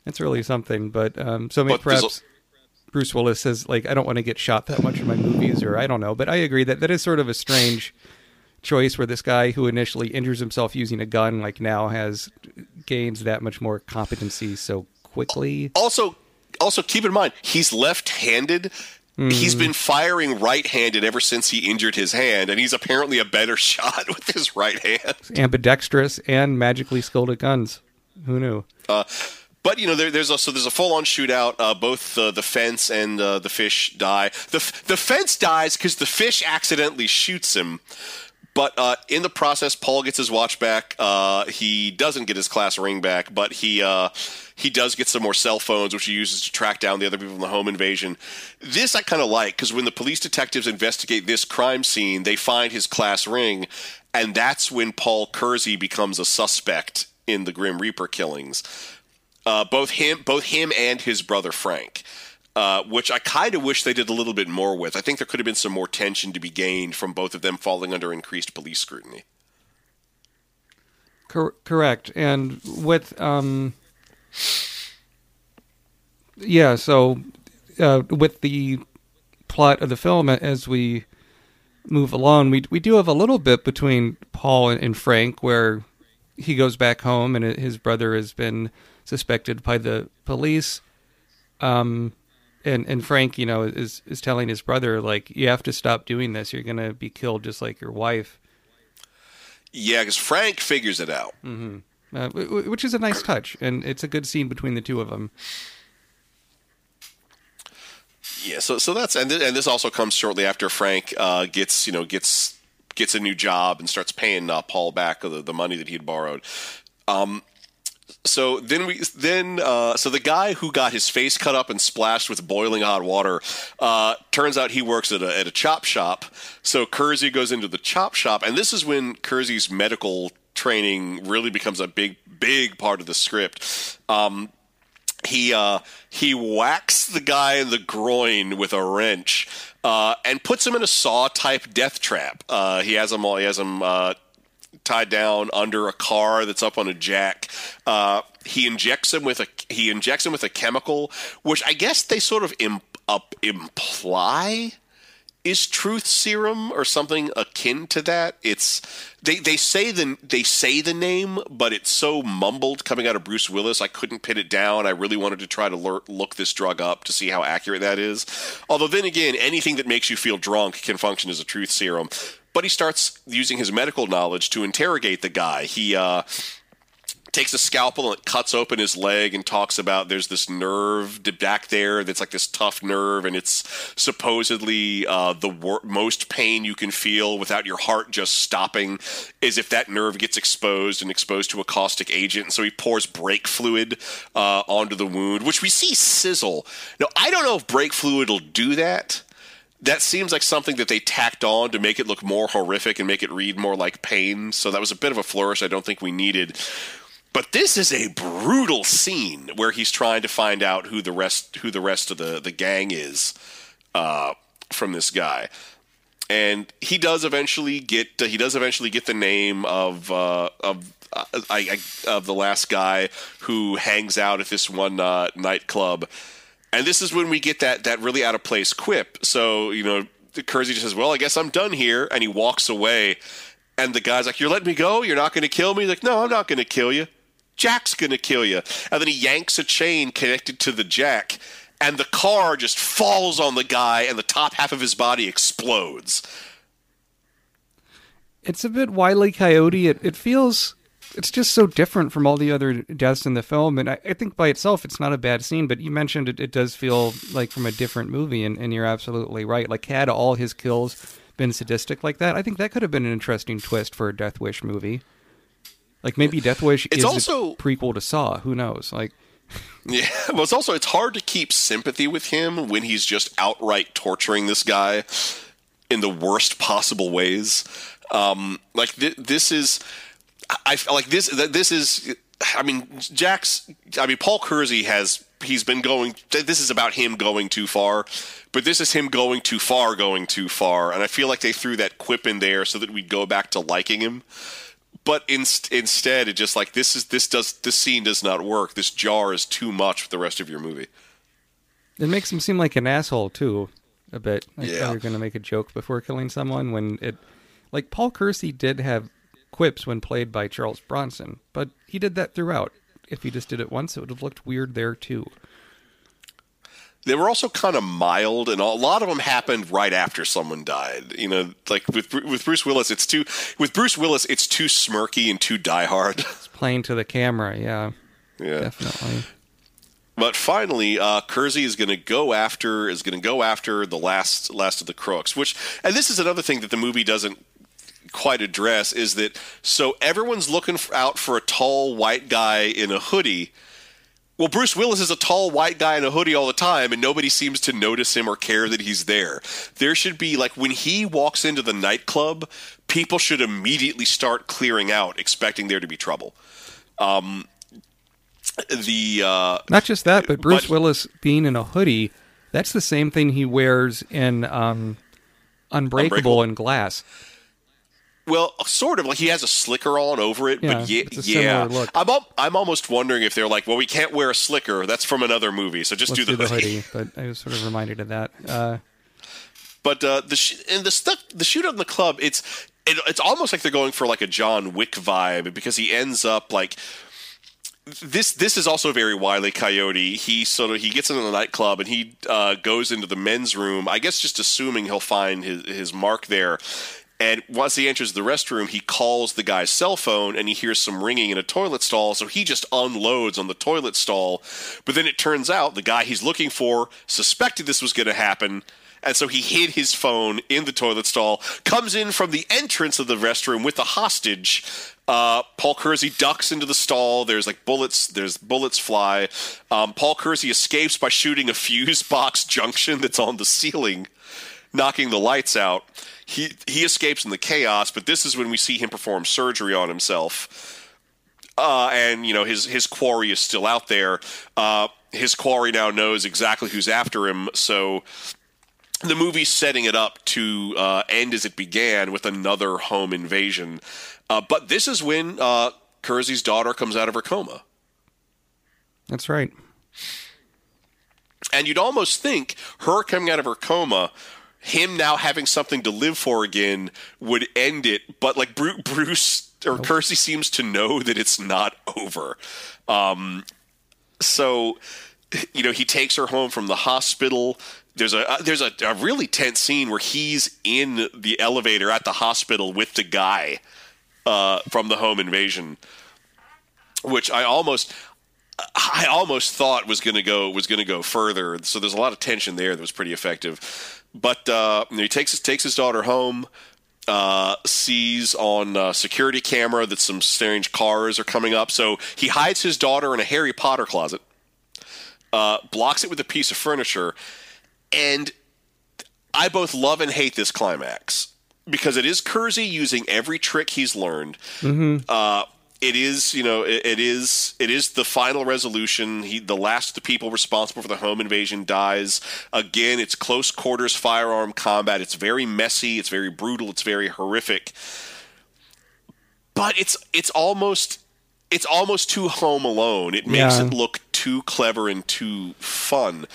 it's really something. But um, so maybe But perhaps Bruce Willis says like, I don't want to get shot that much in my movies, or I don't know. But I agree that that is sort of a strange choice where this guy who initially injures himself using a gun, like now has gains that much more competency so quickly. Also, also keep in mind he's left-handed. He's Hmm. been firing right-handed ever since he injured his hand, and he's apparently a better shot with his right hand. ambidextrous and magically skilled at guns. Who knew? But you know, there, there's also there's a full-on shootout. Uh, both uh, the fence and uh, the fish die. The f- the fence dies because the fish accidentally shoots him. But uh, in the process, Paul gets his watch back. Uh, he doesn't get his class ring back, but he uh, he does get some more cell phones, which he uses to track down the other people in the home invasion. This I kind of like because when the police detectives investigate this crime scene, they find his class ring, and that's when Paul Kersey becomes a suspect in the Grim Reaper killings uh, both him, both him and his brother Frank, uh, which I kind of wish they did a little bit more with. I think there could have been some more tension to be gained from both of them falling under increased police scrutiny. Cor- correct. And with um, yeah. So uh, with the plot of the film as we move along, we we do have a little bit between Paul and, and Frank where he goes back home and his brother has been suspected by the police. Um, and and Frank, you know, is is telling his brother like, you have to stop doing this. You're gonna be killed just like your wife. Yeah, because Frank figures it out. uh, w- w- which is a nice touch, and it's a good scene between the two of them. Yeah, so so that's and th- and this also comes shortly after Frank uh, gets you know gets gets a new job and starts paying uh, Paul back the, the money that he had borrowed. Um, so then we then uh, so the guy who got his face cut up and splashed with boiling hot water uh, turns out he works at a at a chop shop. So Kersey goes into the chop shop, and this is when Kersey's medical training really becomes a big big part of the script. Um, he uh, he whacks the guy in the groin with a wrench uh, and puts him in a saw type death trap. Uh, he has him all he has him uh, tied down under a car that's up on a jack. Uh, he injects him with a he injects him with a chemical, which I guess they sort of imp, up imply is truth serum or something akin to that. It's they they say the they say the name, but it's so mumbled coming out of Bruce Willis. I couldn't pin it down. I really wanted to try to look this drug up to see how accurate that is. Although then again, anything that makes you feel drunk can function as a truth serum. But he starts using his medical knowledge to interrogate the guy. He uh, takes a scalpel and cuts open his leg and talks about there's this nerve back there that's like this tough nerve and it's supposedly uh, the wor- most pain you can feel without your heart just stopping is if that nerve gets exposed and exposed to a caustic agent and so he pours brake fluid uh, onto the wound which we see sizzle now i don't know if brake fluid will do that that seems like something that they tacked on to make it look more horrific and make it read more like pain. So that was a bit of a flourish I don't think we needed. But this is a brutal scene where he's trying to find out who the rest who the rest of the, the gang is uh, from this guy. And he does eventually get he does eventually get the name of uh, of uh, I, I, of the last guy who hangs out at this one uh, nightclub. And this is when we get that that really out of place quip. So you know, Kersey just says, "Well, I guess I'm done here," and he walks away. And the guy's like, "You're letting me go? You're not going to kill me?" He's like, "No, I'm not going to kill you. Jack's going to kill you." And then he yanks a chain connected to the jack, and the car just falls on the guy, and the top half of his body explodes. It's a bit wily coyote. It it feels it's just so different from all the other deaths in the film, and I, I think by itself it's not a bad scene. But you mentioned it, it does feel like from a different movie, and, and you're absolutely right. Like had all his kills been sadistic like that, I think that could have been an interesting twist for a Death Wish movie. Like maybe Death Wish It's is also- a prequel to Saw. Who knows? Like Yeah, but it's also it's hard to keep sympathy with him when he's just outright torturing this guy in the worst possible ways. Um, like th- this is, I I- like this. This is. I mean, Jack's. I mean, Paul Kersey has. He's been going. This is about him going too far, but this is him going too far, going too far. And I feel like they threw that quip in there so that we'd go back to liking him but in, instead it just like this is this does this scene does not work this jar is too much for the rest of your movie it makes him seem like an asshole too, a bit. Like oh, Yeah. oh, you're gonna make a joke before killing someone when it, like Paul Kersey did have quips when played by Charles Bronson, but he did that throughout. If he just did it once, it would have looked weird there too. they were also kind of mild and a lot of them happened right after someone died you know like with with Bruce Willis it's too with Bruce Willis it's too smirky and too diehard It's playing to the camera, yeah, yeah definitely. But finally, uh, Kersey is going to go after is going to go after the last last of the crooks. Which, and this is another thing that the movie doesn't quite address is that so everyone's looking f out for a tall white guy in a hoodie. Well, Bruce Willis is a tall white guy in a hoodie all the time, and nobody seems to notice him or care that he's there. There should be like when he walks into the nightclub, people should immediately start clearing out, expecting there to be trouble. Um, the uh, Not just that, but Bruce But- Willis being in a hoodie, that's the same thing he wears in um, Unbreakable, Unbreakable. and Glass. Well, sort of like he has a slicker on over it, Yeah, but yeah, it's a yeah. look. I'm al- I'm almost wondering if they're like, well, we can't wear a slicker. That's from another movie, so just Let's do the, hoodie. But I was sort of reminded of that. Uh, But uh, the sh- and the stuff, the shootout in the club, it's it, it's almost like they're going for like a John Wick vibe because he ends up like this this is also very wily coyote he sort of he gets into the nightclub and he uh, goes into the men's room i guess just assuming he'll find his, his mark there and once he enters the restroom he calls the guy's cell phone and he hears some ringing in a toilet stall so he just unloads on the toilet stall but then it turns out the guy he's looking for suspected this was going to happen and so he hid his phone in the toilet stall, comes in from the entrance of the restroom with the hostage. Uh, Paul Kersey ducks into the stall. There's like bullets. There's bullets fly. Um, Paul Kersey escapes by shooting a fuse box junction that's on the ceiling, knocking the lights out. He he escapes in the chaos, but this is when we see him perform surgery on himself. Uh, and you know his his quarry is still out there. Uh, his quarry now knows exactly who's after him, so the movie's setting it up to uh, end as it began with another home invasion. Uh, but this is when uh, Kersey's daughter comes out of her coma. that's right. And you'd almost think her coming out of her coma, him now having something to live for again, would end it. But like Bru- Bruce or Kersey seems to know that it's not over. Um, so, you know, he takes her home from the hospital. There's a uh, there's a, a really tense scene where he's in the elevator at the hospital with the guy uh, from the home invasion, which I almost I almost thought was going to go was going to go further. So there's a lot of tension there that was pretty effective. But uh, he takes his takes his daughter home. Uh, sees on uh, security camera that some strange cars are coming up. So he hides his daughter in a Harry Potter closet, uh, blocks it with a piece of furniture, and I both love and hate this climax because it is Kersey using every trick he's learned. Uh, it is, you know, it, it is, it is the final resolution. He, the last of the people responsible for the home invasion dies. Again, it's close quarters firearm combat. It's very messy. It's very brutal. It's very horrific. But it's it's almost it's almost too Home Alone. It makes Yeah. it look too clever and too fun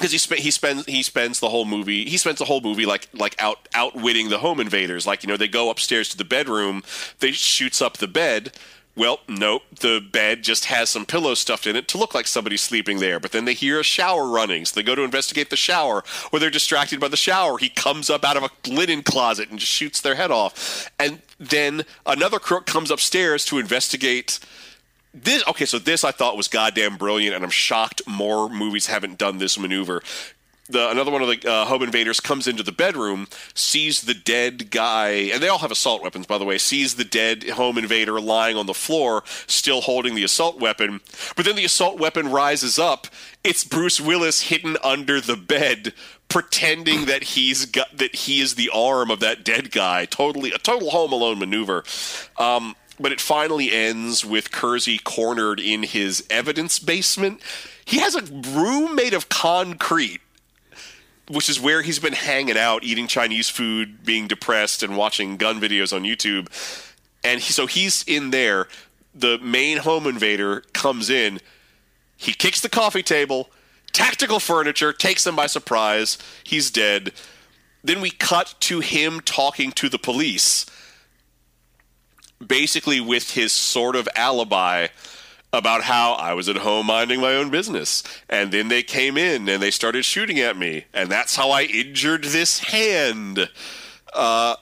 because he sp- he spends he spends the whole movie he spends the whole movie like like out outwitting the home invaders. Like you know they go upstairs to the bedroom they shoots up the bed. Well nope the bed just has some pillows stuffed in it to look like somebody's sleeping there but then they hear a shower running so they go to investigate the shower or they're distracted by the shower. He comes up out of a linen closet and just shoots their head off. And then another crook comes upstairs to investigate this okay so this i thought was goddamn brilliant and i'm shocked more movies haven't done this maneuver the another one of the uh, home invaders comes into the bedroom, sees the dead guy, and they all have assault weapons, by the way. Sees the dead home invader lying on the floor, still holding the assault weapon. But then the assault weapon rises up. It's Bruce Willis hidden under the bed, pretending that he's got that he is the arm of that dead guy. Totally a total Home Alone maneuver. Um, but it finally ends with Kersey cornered in his evidence basement. He has a room made of concrete which is where he's been hanging out, eating Chinese food, being depressed, and watching gun videos on YouTube. And he, so he's in there. The main home invader comes in. He kicks the coffee table, tactical furniture, takes them by surprise. He's dead. Then we cut to him talking to the police, basically with his sort of alibi about how I was at home minding my own business. And then they came in and they started shooting at me. And that's how I injured this hand. Uh,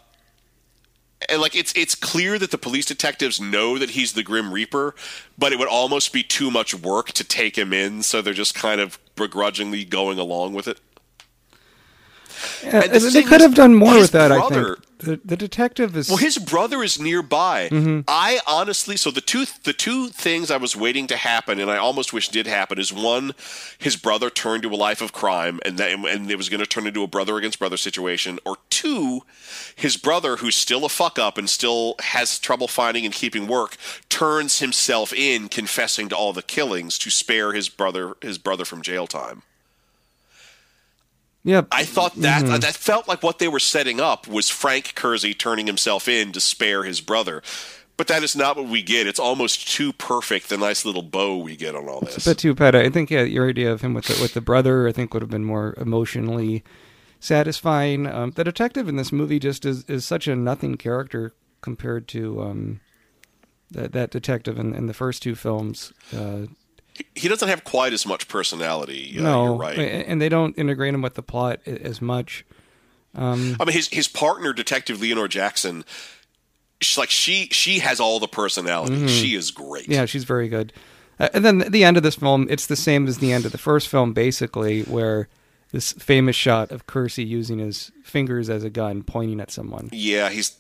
and like it's it's clear that the police detectives know that he's the Grim Reaper, but it would almost be too much work to take him in, so they're just kind of begrudgingly going along with it. Yeah, And the they could is, have done more with that. I think the, the detective is. Well, his brother is nearby. Mm-hmm. I honestly, so the two the two things I was waiting to happen, and I almost wish did happen, is one, his brother turned to a life of crime, and that, and it was going to turn into a brother against brother situation, or two, his brother, who's still a fuck up and still has trouble finding and keeping work, turns himself in, confessing to all the killings to spare his brother his brother from jail time. Yeah, I thought that Mm-hmm. that felt like what they were setting up was Frank Kersey turning himself in to spare his brother. But that is not what we get. It's almost too perfect. The nice little bow we get on all this. a bit too petty. I think yeah, your idea of him with the, with the brother, I think would have been more emotionally satisfying. Um, the detective in this movie just is, is such a nothing character compared to um, that that detective in, in the first two films. Uh, he doesn't have quite as much personality. Uh, no, you're right. and they don't integrate him with the plot as much. Um, I mean, his his partner, Detective Leonore Jackson, she's like she she has all the personality. She is great. Mm-hmm. Yeah, she's very good. Uh, and then the end of this film, it's the same as the end of the first film, basically, where this famous shot of Kersey using his fingers as a gun, pointing at someone. Yeah, he's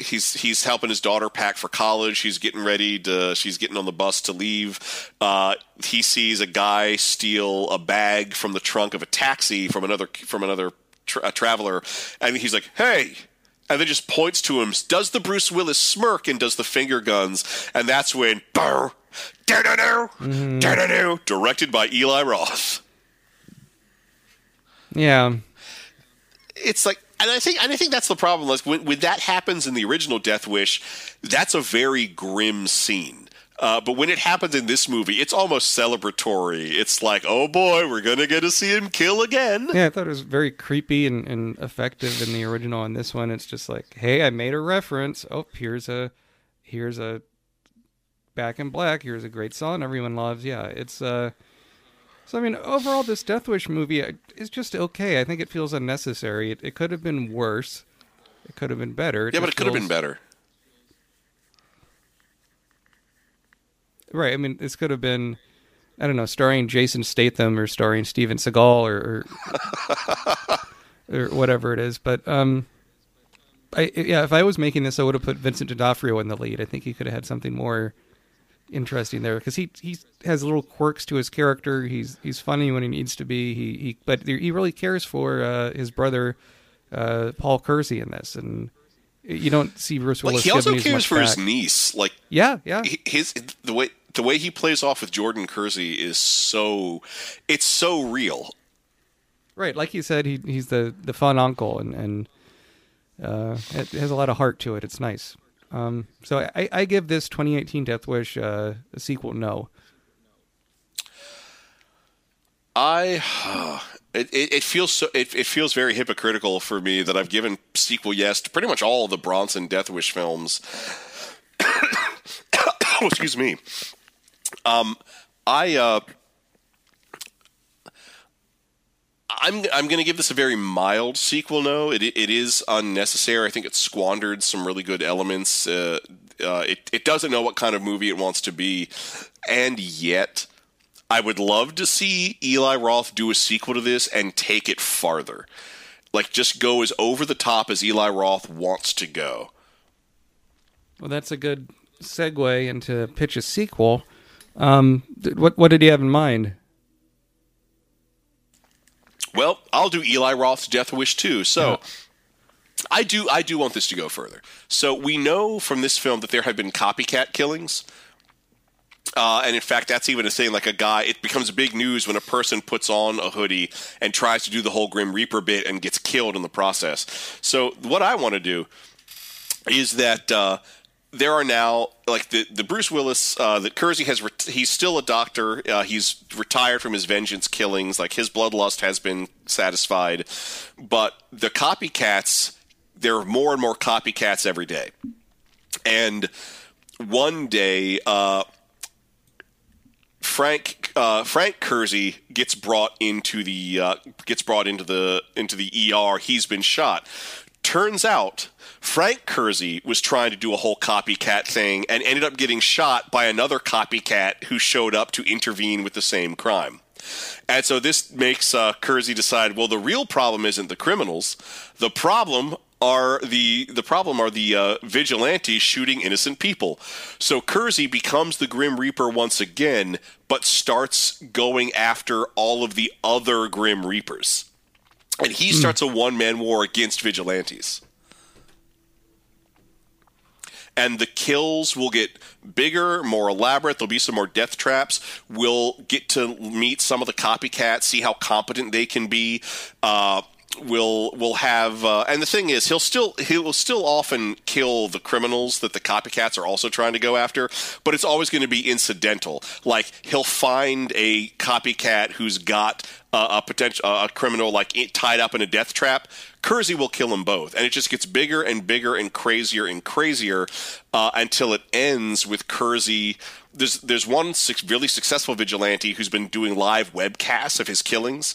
he's he's helping his daughter pack for college. She's getting ready to. She's getting on the bus to leave. Uh, he sees a guy steal a bag from the trunk of a taxi from another from another tra- a traveler, and he's like, "Hey." And then just points to him, does the Bruce Willis smirk and does the finger guns, and that's when, burr, da-da-do, directed by Eli Roth. Yeah, it's like and I think and I think that's the problem. Like when, when that happens in the original Death Wish, that's a very grim scene. Uh, but when it happens in this movie, it's almost celebratory. It's like, oh boy, we're gonna get to see him kill again. yeah, I thought it was very creepy and, and effective in the original. And this one, it's just like, hey, I made a reference. Oh, here's a, here's a, Back in Black. Here's a great song everyone loves. Yeah, it's uh. So I mean, overall, this Death Wish movie uh, is just okay. I think it feels unnecessary. It, it could have been worse. It could have been better. Yeah, but it could have been better. Right. I mean, this could have been, I don't know, starring Jason Statham or starring Steven Seagal or or, or whatever it is. But um, I yeah, if I was making this, I would have put Vincent D'Onofrio in the lead. I think he could have had something more interesting there because he he has little quirks to his character. He's he's funny when he needs to be. He, he but he really cares for uh, his brother uh, Paul Kersey in this, and you don't see Bruce Willis. Like he also cares for his niece. Like Yeah, yeah. his the way the way he plays off with Jordan Kersey is so it's so real. Right, like you said, he he's the the fun uncle, and and uh, it has a lot of heart to it. It's nice. Um, so I, I give this 2018 Death Wish uh, a sequel. No, I it, it, it feels so it, it feels very hypocritical for me that I've given sequel yes to pretty much all the Bronson Death Wish films. oh, excuse me. Um, I uh, I'm I'm going to give this a very mild sequel. No, it it is unnecessary. I think it squandered some really good elements. Uh, uh, it it doesn't know what kind of movie it wants to be, and yet I would love to see Eli Roth do a sequel to this and take it farther. Like, just go as over the top as Eli Roth wants to go. Well, that's a good segue into pitch a sequel. Um, what what did he have in mind? Well, I'll do Eli Roth's Death Wish too. So. I do I do want this to go further. So we know from this film that there have been copycat killings. Uh, and in fact, that's even a thing. Like a guy, it becomes big news when a person puts on a hoodie and tries to do the whole Grim Reaper bit and gets killed in the process. So what I want to do is that uh, there are now like the the Bruce Willis uh, that Kersey has. Ret- he's still a doctor. Uh, he's retired from his vengeance killings. Like his bloodlust has been satisfied, but the copycats. There are more and more copycats every day, and one day. Uh, Frank uh, Frank Kersey gets brought into the uh, gets brought into the into the ER. He's been shot. Turns out Frank Kersey was trying to do a whole copycat thing and ended up getting shot by another copycat who showed up to intervene with the same crime. And so this makes uh, Kersey decide, well, the real problem isn't the criminals. The problem are the the problem are the uh, vigilantes shooting innocent people. So Kersey becomes the Grim Reaper once again, but starts going after all of the other Grim Reapers, and he starts a one man war against vigilantes. And the kills will get bigger, more elaborate. There'll be some more death traps. We'll get to meet some of the copycats, see how competent they can be. Uh, will will have uh, and the thing is he'll still he'll still often kill the criminals that the copycats are also trying to go after but it's always going to be incidental. Like he'll find a copycat who's got uh, a potential uh, a criminal like tied up in a death trap. Kersey will kill them both and it just gets bigger and bigger and crazier and crazier uh, until it ends with Kersey. There's there's one really successful vigilante who's been doing live webcasts of his killings.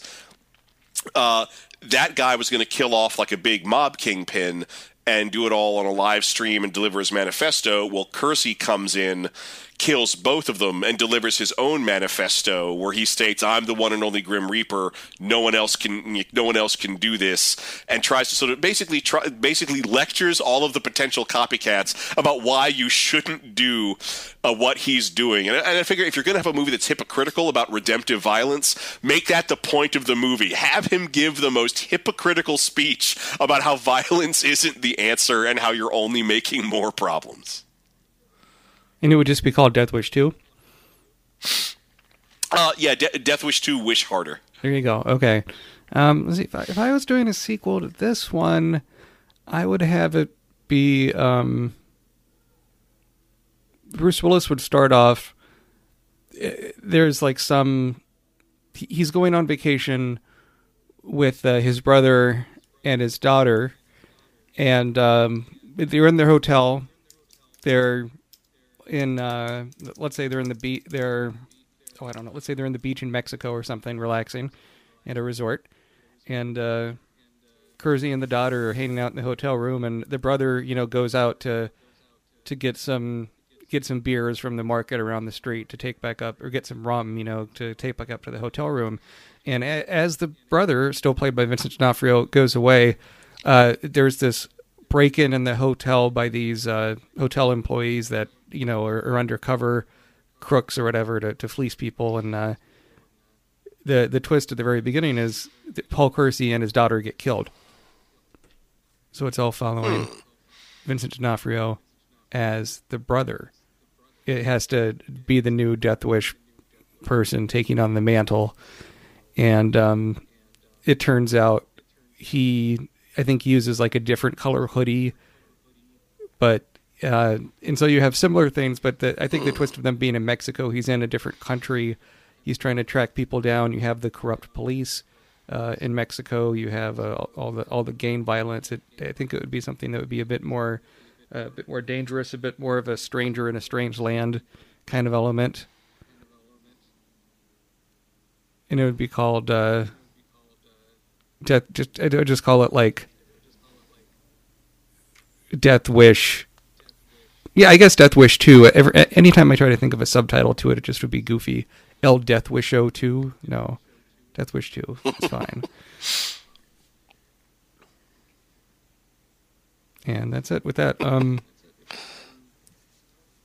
Uh, that guy was going to kill off like a big mob kingpin and do it all on a live stream and deliver his manifesto. Well, Kersey comes in, kills both of them, and delivers his own manifesto where he states, "I'm the one and only Grim Reaper. No one else can. No one else can do this." And tries to sort of basically try, basically lectures all of the potential copycats about why you shouldn't do uh, what he's doing. And, and I figure if you're going to have a movie that's hypocritical about redemptive violence, make that the point of the movie. Have him give the most hypocritical speech about how violence isn't the answer and how you're only making more problems. And it would just be called Death Wish 2? Uh, yeah, De- Death Wish 2, Wish Harder. There you go. Okay. Um, let's see. If I, if I was doing a sequel to this one, I would have it be um, Bruce Willis would start off. eh, There's like some. He's going on vacation with uh, his brother and his daughter, and um, they're in their hotel. They're in. Uh, let's say they're in the beach. They're oh I don't know. Let's say they're in the beach in Mexico or something, relaxing at a resort, and uh, Kersey and the daughter are hanging out in the hotel room, and the brother, you know, goes out to to get some get some beers from the market around the street to take back up, or get some rum, you know, to take back up to the hotel room. And a- as the brother, still played by Vincent D'Onofrio, goes away, uh, there's this break in in the hotel by these uh, hotel employees that you know are, are undercover crooks or whatever to, to fleece people and uh, the the twist at the very beginning is that Paul Kersey and his daughter get killed. So it's all following Vincent D'Onofrio as the brother. It has to be the new Death Wish person taking on the mantle, and um, it turns out he I think uses like a different color hoodie, but uh, and so you have similar things. But the, I think the twist of them being in Mexico, he's in a different country. He's trying to track people down. You have the corrupt police uh, in Mexico. You have uh, all the all the gang violence. It, I think it would be something that would be a bit more uh, a bit more dangerous, a bit more of a stranger in a strange land kind of element. And it would be called uh, death. Just I would just call it like Death Wish. Yeah, I guess Death Wish too. Every, anytime I try to think of a subtitle to it, it just would be goofy El Death Wish Show 2. No, Death Wish 2. It's fine. and that's it with that. Um,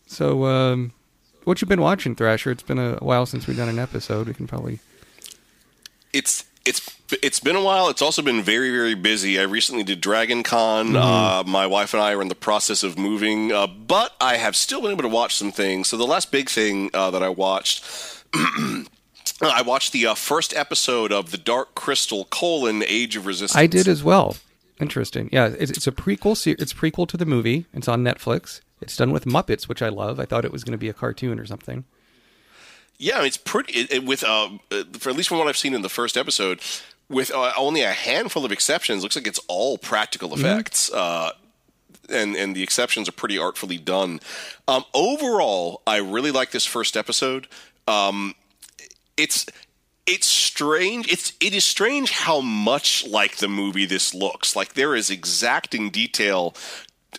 so, um, what you been watching, Thrasher? It's been a while since we've done an episode. We can probably. it's it's it's been a while. It's also been very very busy. I recently did Dragon Con. Mm-hmm. Uh, my wife and I are in the process of moving, uh, but I have still been able to watch some things. So the last big thing uh, that I watched. I watched the uh, first episode of the Dark Crystal: colon Age of Resistance. I did as well. Interesting. Yeah, it's, it's a prequel. Se- it's prequel to the movie. It's on Netflix. It's done with Muppets, which I love. I thought it was going to be a cartoon or something. Yeah, it's pretty. It, it, with uh, uh, for at least from what I've seen in the first episode, with uh, only a handful of exceptions, looks like it's all practical effects. Uh, and and the exceptions are pretty artfully done. Um, overall, I really like this first episode. Um, it's it's strange. It's it is strange how much like the movie this looks. Like there is exacting detail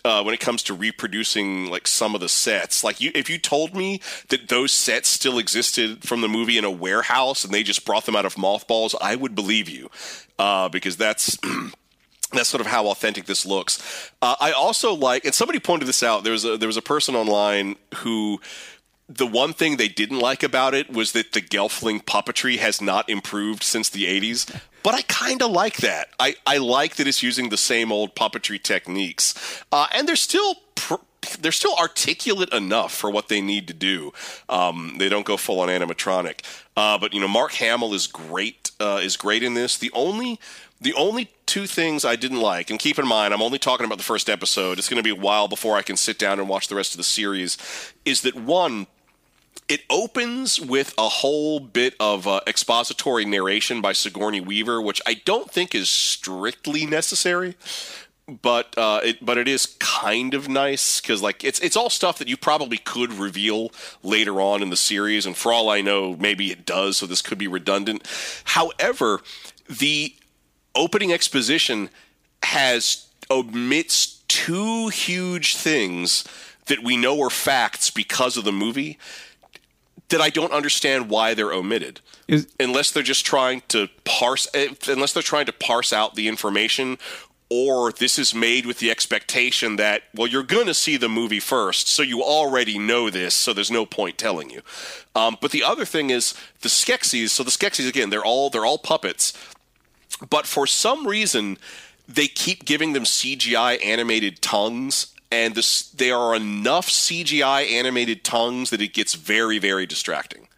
uh, when it comes to reproducing like some of the sets. Like you, if you told me that those sets still existed from the movie in a warehouse and they just brought them out of mothballs, I would believe you uh, because that's. That's sort of how authentic this looks. Uh, I also like, and somebody pointed this out. There was a there was a person online who the one thing they didn't like about it was that the Gelfling puppetry has not improved since the 80s. But I kind of like that. I, I like that it's using the same old puppetry techniques. Uh, and they're still. Pr- they're still articulate enough for what they need to do. Um, they don't go full on animatronic, uh, but you know, Mark Hamill is great. Uh, is great in this. The only the only two things I didn't like, and keep in mind, I'm only talking about the first episode. It's going to be a while before I can sit down and watch the rest of the series. Is that one? It opens with a whole bit of uh, expository narration by Sigourney Weaver, which I don't think is strictly necessary, but uh, it but it is kind of nice because like it's it's all stuff that you probably could reveal later on in the series, and for all I know, maybe it does. So this could be redundant. However, the opening exposition has omits two huge things that we know are facts because of the movie that I don't understand why they're omitted. Is- unless they're just trying to parse eh, unless they're trying to parse out the information or this is made with the expectation that well you're going to see the movie first so you already know this so there's no point telling you um, but the other thing is the skeksis so the skeksis again they're all they're all puppets but for some reason they keep giving them CGI animated tongues and this, there are enough CGI animated tongues that it gets very very distracting.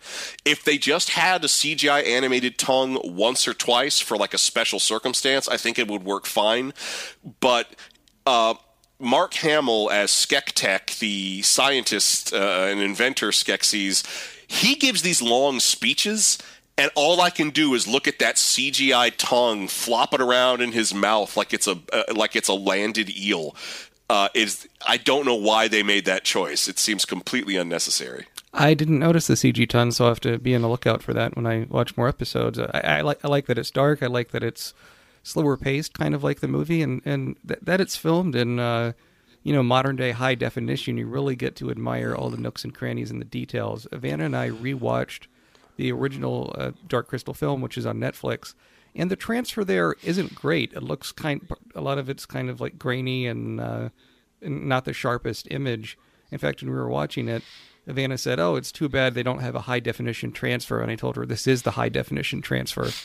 If they just had a CGI animated tongue once or twice for like a special circumstance, I think it would work fine. But uh, Mark Hamill as Skektek, the scientist uh, and inventor Skeksis, he gives these long speeches and all I can do is look at that CGI tongue flopping around in his mouth like it's a uh, like it's a landed eel. Uh, is I don't know why they made that choice. It seems completely unnecessary. I didn't notice the CG ton, so I have to be on the lookout for that when I watch more episodes. I, I like I like that it's dark. I like that it's slower paced, kind of like the movie, and and th- that it's filmed in uh, you know modern day high definition. You really get to admire all the nooks and crannies and the details. Vanna and I rewatched the original uh, Dark Crystal film, which is on Netflix, and the transfer there isn't great. It looks kind a lot of it's kind of like grainy and, uh, and not the sharpest image. In fact, when we were watching it, Ivana said, "Oh, it's too bad they don't have a high definition transfer." And I told her, "This is the high definition transfer."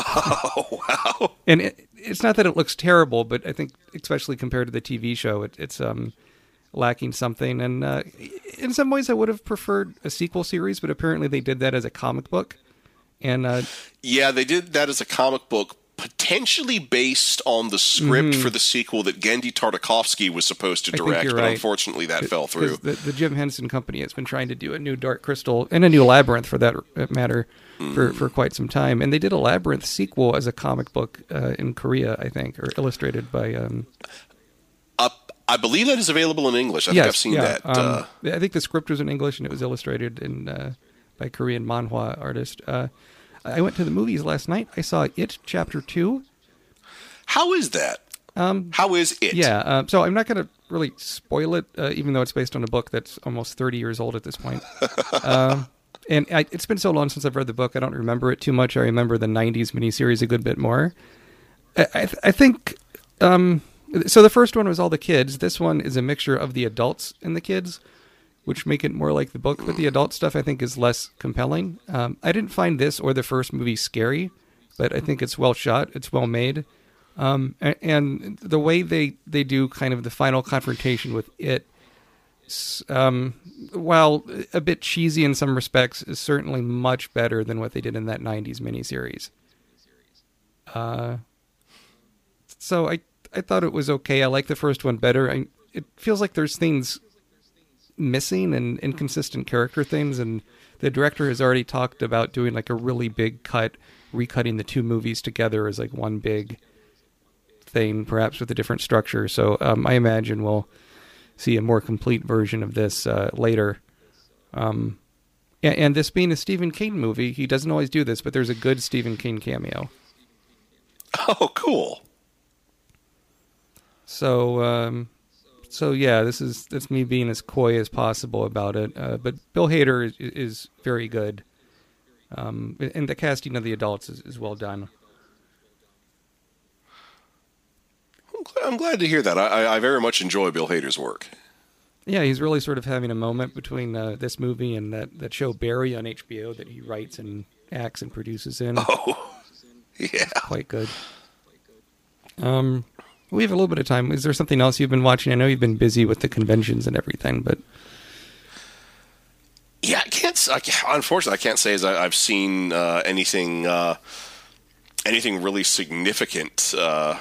Oh wow! And it, it's not that it looks terrible, but I think, especially compared to the TV show, it, it's um, lacking something. And uh, in some ways, I would have preferred a sequel series, but apparently they did that as a comic book. And uh, Yeah, they did that as a comic book, potentially based on the script for the sequel that Genndy Tartakovsky was supposed to Mm-hmm. Direct, but right. unfortunately that fell through. The, the Jim Henson Company has been trying to do a new Dark Crystal and a new Labyrinth for that matter for, for quite some time. And they did a Labyrinth sequel as a comic book uh, in Korea, I think, or illustrated by. Um, Uh, I believe that is available in English. I think I've seen that. Um, uh, I think the script was in English and it was illustrated in uh, by Korean manhwa artist. Uh, I went to the movies last night. I saw It Chapter Two. how is that? Um, How is it? Yeah, um, so I'm not going to really spoil it, uh, even though it's based on a book that's almost 30 years old at this point. um, and I, it's been so long since I've read the book, I don't remember it too much. I remember the '90s miniseries a good bit more. I, I, I think. Um, so the first one was all the kids. This one is a mixture of the adults and the kids, which make it more like the book. But the adult stuff, I think, is less compelling. Um, I didn't find this or the first movie scary, but I think it's well shot. It's well made. Um, and, and the way they, they do kind of the final confrontation with it, um, while a bit cheesy in some respects, is certainly much better than what they did in that 90s miniseries. Uh, so I, I thought it was okay. I like the first one better. I, it feels like there's things missing and inconsistent character things, and the director has already talked about doing like a really big cut, recutting the two movies together as like one big thing, perhaps with a different structure. So um, I imagine we'll see a more complete version of this uh, later. Um, and, and this being a Stephen King movie, he doesn't always do this, but there's a good Stephen King cameo. Oh, cool. So, um, so yeah, this is that's me being as coy as possible about it. Uh, but Bill Hader is, is very good, um, and the casting of the adults is, is well done. I'm glad, to hear that. I, I- very much enjoy Bill Hader's work. Yeah, he's really sort of having a moment between uh, this movie and that, that show Barry on HBO that he writes and acts and produces in. Oh, yeah. Quite good. Um, we have a little bit of time. Is there something else you've been watching? I know you've been busy with the conventions and everything, but Yeah, I can't. I can't- unfortunately, I can't say as I, I've seen uh, anything uh, anything really significant uh,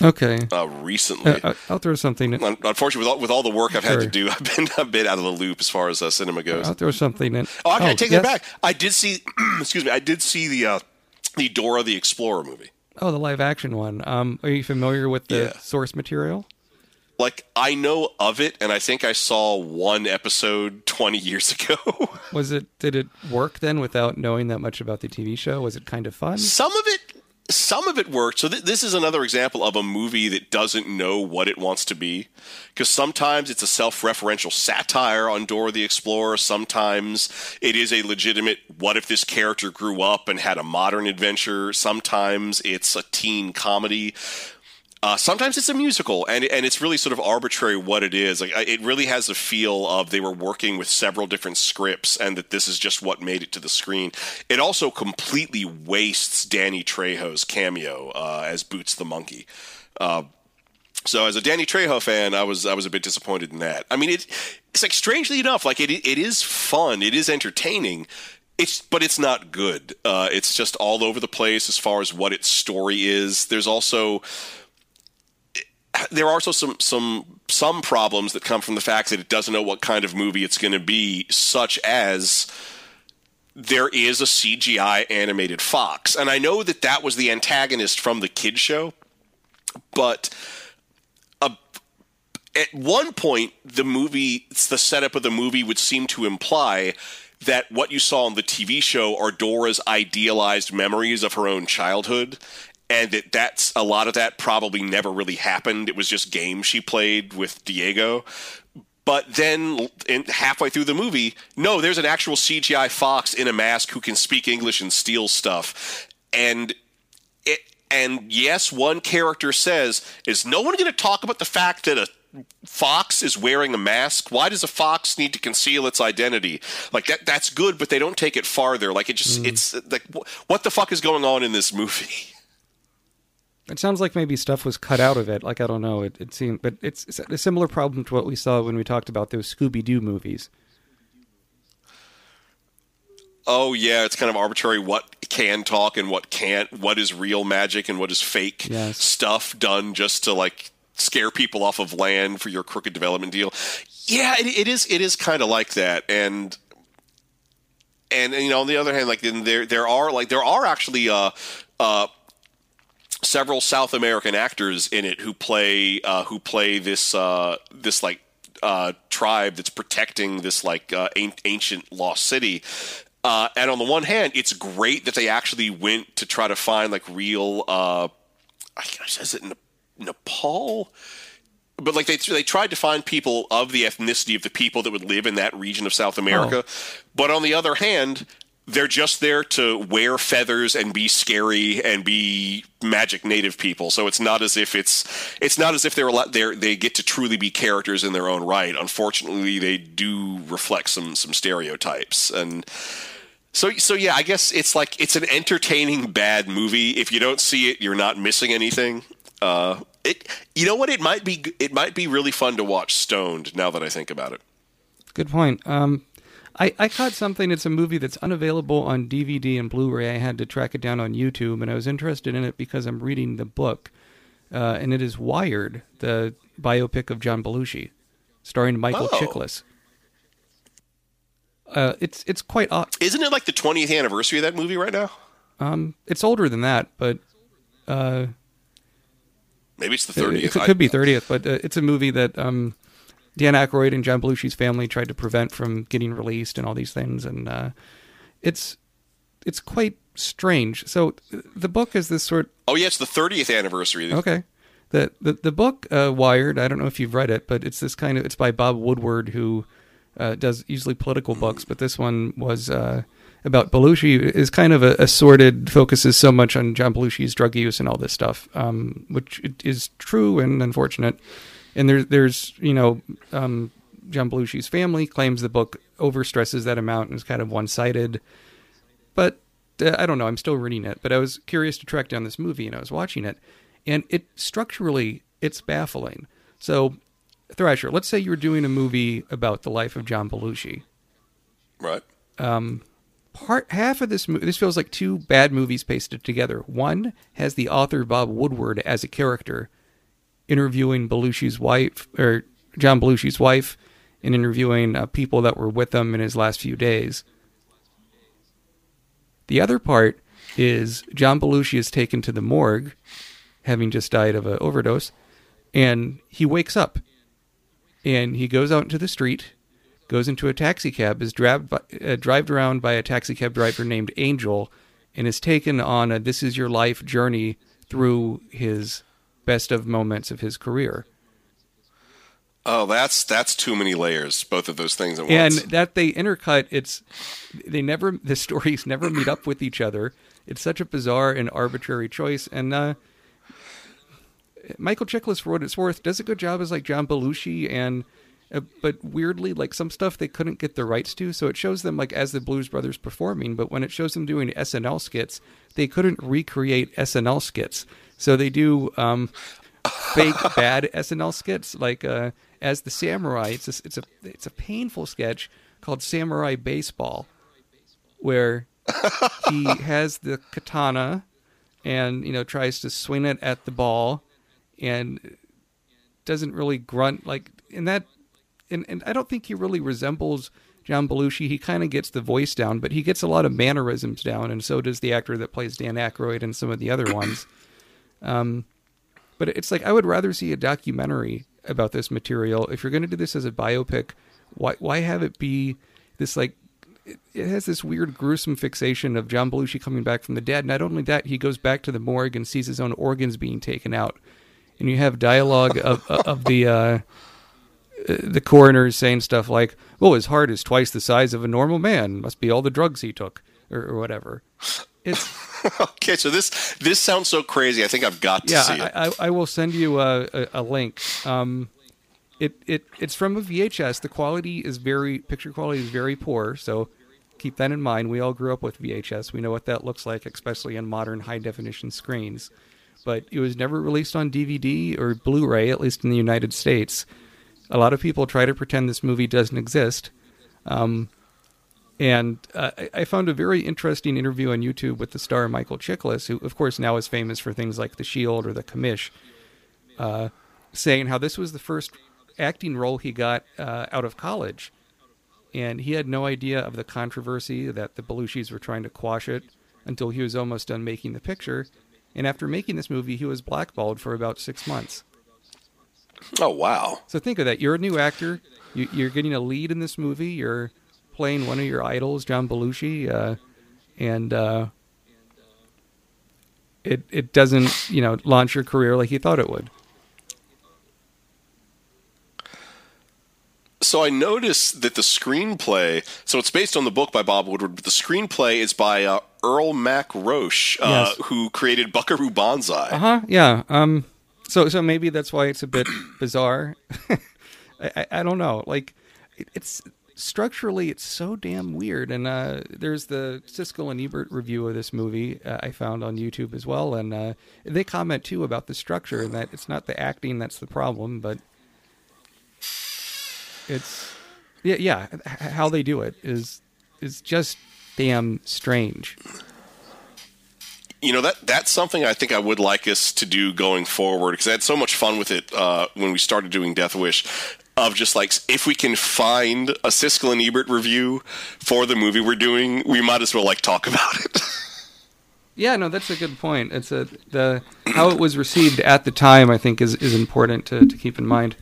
okay. uh, recently. Uh, I'll throw something. Un- Unfortunately, with all, with all the work I've had to do, I've been a bit out of the loop as far as uh, cinema goes. I'll throw something in. Oh, actually, I take yes? that back. I did see. excuse me. I did see the uh, the Dora the Explorer movie. Oh, the live action one. Um, are you familiar with the Yeah. source material? Like I know of it, and I think I saw one episode twenty years ago. Was it? Did it work then without knowing that much about the TV show? Was it kind of fun? some of it, some of it worked. So th- this is another example of a movie that doesn't know what it wants to be, because sometimes it's a self-referential satire on Dora the Explorer. Sometimes it is a legitimate "What if this character grew up and had a modern adventure?" Sometimes it's a teen comedy. Uh, sometimes it's a musical, and and it's really sort of arbitrary what it is. Like it really has a feel of they were working with several different scripts, and that this is just what made it to the screen. It also completely wastes Danny Trejo's cameo uh, as Boots the monkey. Uh, so as a Danny Trejo fan, I was I was a bit disappointed in that. I mean, it it's like strangely enough, like it it is fun, it is entertaining. It's but it's not good. Uh, it's just all over the place as far as what its story is. There's also there are also some some some problems that come from the fact that it doesn't know what kind of movie it's going to be, such as there is a CGI animated fox, and I know that that was the antagonist from the kid show, but uh, at one point the movie, the setup of the movie would seem to imply that what you saw on the TV show are Dora's idealized memories of her own childhood, and that that's a lot of that probably never really happened. It was just games she played with Diego. But then, in, halfway through the movie, no, there's an actual CGI fox in a mask who can speak English and steal stuff, and it. And yes, one character says, "Is no one going to talk about the fact that a fox is wearing a mask? Why does a fox need to conceal its identity? Like that that's good, but they don't take it farther. Like it just mm. it's like wh- what the fuck is going on in this movie? It sounds like maybe stuff was cut out of it. Like I don't know. It, it seemed, but it's, it's a similar problem to what we saw when we talked about those Scooby Doo movies. Oh yeah, it's kind of arbitrary what can talk and what can't, what is real magic and what is fake Yes. stuff done just to like scare people off of land for your crooked development deal. Yeah, it, it is. It is kind of like that, and and you know, on the other hand, like then there there are like there are actually uh uh several South American actors in it who play uh, who play this uh, this like uh, tribe that's protecting this like uh, an- ancient lost city. Uh, and on the one hand, it's great that they actually went to try to find like real. Uh, I is it Ne- Nepal? but like they they tried to find people of the ethnicity of the people that would live in that region of South America. But on the other hand, they're just there to wear feathers and be scary and be magic native people. So it's not as if it's it's not as if they're a lot they they get to truly be characters in their own right. Unfortunately, they do reflect some some stereotypes and. So, so yeah, I guess it's like it's an entertaining bad movie. If you don't see it, you're not missing anything. Uh, it, you know what? It might be it might be really fun to watch stoned. Now that I think about it, Good point. Um, I, I caught something. It's a movie that's unavailable on DVD and Blu-ray. I had to track it down on YouTube, and I was interested in it because I'm reading the book, uh, and it is Wired, the biopic of John Belushi, starring Michael Oh. Chiklis. Uh, it's it's quite odd. isn't it like the 20th anniversary of that movie right now? Um, it's older than that, but uh, Maybe it's the it, 30th. it could be 30th. But uh, it's a movie that um, Dan Aykroyd and John Belushi's family tried to prevent from getting released and all these things, and uh, it's it's quite strange. So the book is this sort. oh yeah, it's the 30th anniversary. Okay. The, the the book uh, Wired. I don't know if you've read it, but it's this kind of. It's by Bob Woodward, who uh, does usually political books, but this one was uh, about Belushi. Is kind of a, a sordid, focuses so much on John Belushi's drug use and all this stuff, um, which it is true and unfortunate. And there's there's you know um, John Belushi's family claims the book overstresses that amount and is kind of one sided, but uh, I don't know. I'm still reading it, but I was curious to track down this movie, and I was watching it, and it structurally it's baffling. So, Thrasher, let's say you're doing a movie about the life of John Belushi. Right. Part half of this movie, this feels like two bad movies pasted together. One has the author Bob Woodward as a character, interviewing Belushi's wife or John Belushi's wife, and interviewing uh, people that were with him in his last few days. The other part is John Belushi is taken to the morgue, having just died of an overdose, and he wakes up, and he goes out into the street, goes into a taxi cab, is driven by, uh, driven around by a taxi cab driver named Angel, and is taken on a "This Is Your Life" journey through his best of moments of his career. Oh, that's that's too many layers. Both of those things at and once. that they intercut it's they never the stories never meet up with each other it's such a bizarre and arbitrary choice and uh michael chiklis for what it's worth does a good job as like john belushi and uh, but weirdly like some stuff they couldn't get the rights to so it shows them like as the blues brothers performing but when it shows them doing snl skits they couldn't recreate snl skits so they do um fake bad SNL skits like uh, as the samurai. It's a, it's a it's a painful sketch called Samurai Baseball, where he has the katana and you know tries to swing it at the ball and doesn't really grunt like in that and, and I don't think he really resembles John Belushi. He kind of gets the voice down, but he gets a lot of mannerisms down, and so does the actor that plays Dan Aykroyd and some of the other ones. Um, but it's like I would rather see a documentary about this material. If you're going to do this as a biopic, why why have it be this like it, has this weird gruesome fixation of John Belushi coming back from the dead. Not only that, he goes back to the morgue and sees his own organs being taken out, and you have dialogue of of the uh, the coroner saying stuff like, "Well, his heart is twice the size of a normal man. Must be all the drugs he took, or, or whatever." It's okay, so this this sounds so crazy. I think I've got to yeah, see it. I, I, I will send you a, a, a link. Um, it, it it's from a VHS. The quality is very picture quality is very poor, so keep that in mind. We all grew up with VHS. We know what that looks like, especially on modern high definition screens. But it was never released on DVD or Blu-ray, at least in the United States. A lot of people try to pretend this movie doesn't exist. Um, and uh, I- found a very interesting interview on YouTube with the star Michael Chiklis, who, of course, now is famous for things like The Shield or The Commish, uh, saying how this was the first acting role he got uh, out of college. And he had no idea of the controversy that the Belushis were trying to quash it until he was almost done making the picture. And after making this movie, he was blackballed for about six months. Oh wow. So think of that. You're a new actor. You, you're getting a lead in this movie. You're playing one of your idols, John Belushi, uh, and uh, it it doesn't you know launch your career like you thought it would. So I noticed that the screenplay. So it's based on the book by Bob Woodward, but the screenplay is by uh, Earl Mac Rauch, uh, Yes. who created Buckaroo Banzai. Uh huh. Yeah. Um. So so maybe that's why it's a bit bizarre. I, I I don't know. Like it, it's structurally it's so damn weird. And uh, there's the Siskel and Ebert review of this movie uh, I found on YouTube as well, and uh, they comment too about the structure and that it's not the acting that's the problem, but it's yeah yeah how they do it is is just damn strange. you know that that's something I think I would like us to do going forward because I had so much fun with it uh, when we started doing Death Wish. Of just like if we can find a Siskel and Ebert review for the movie we're doing, we might as well like talk about it. Yeah, no, that's a good point. It's a the how it was received at the time. I think is is important to, to keep in mind.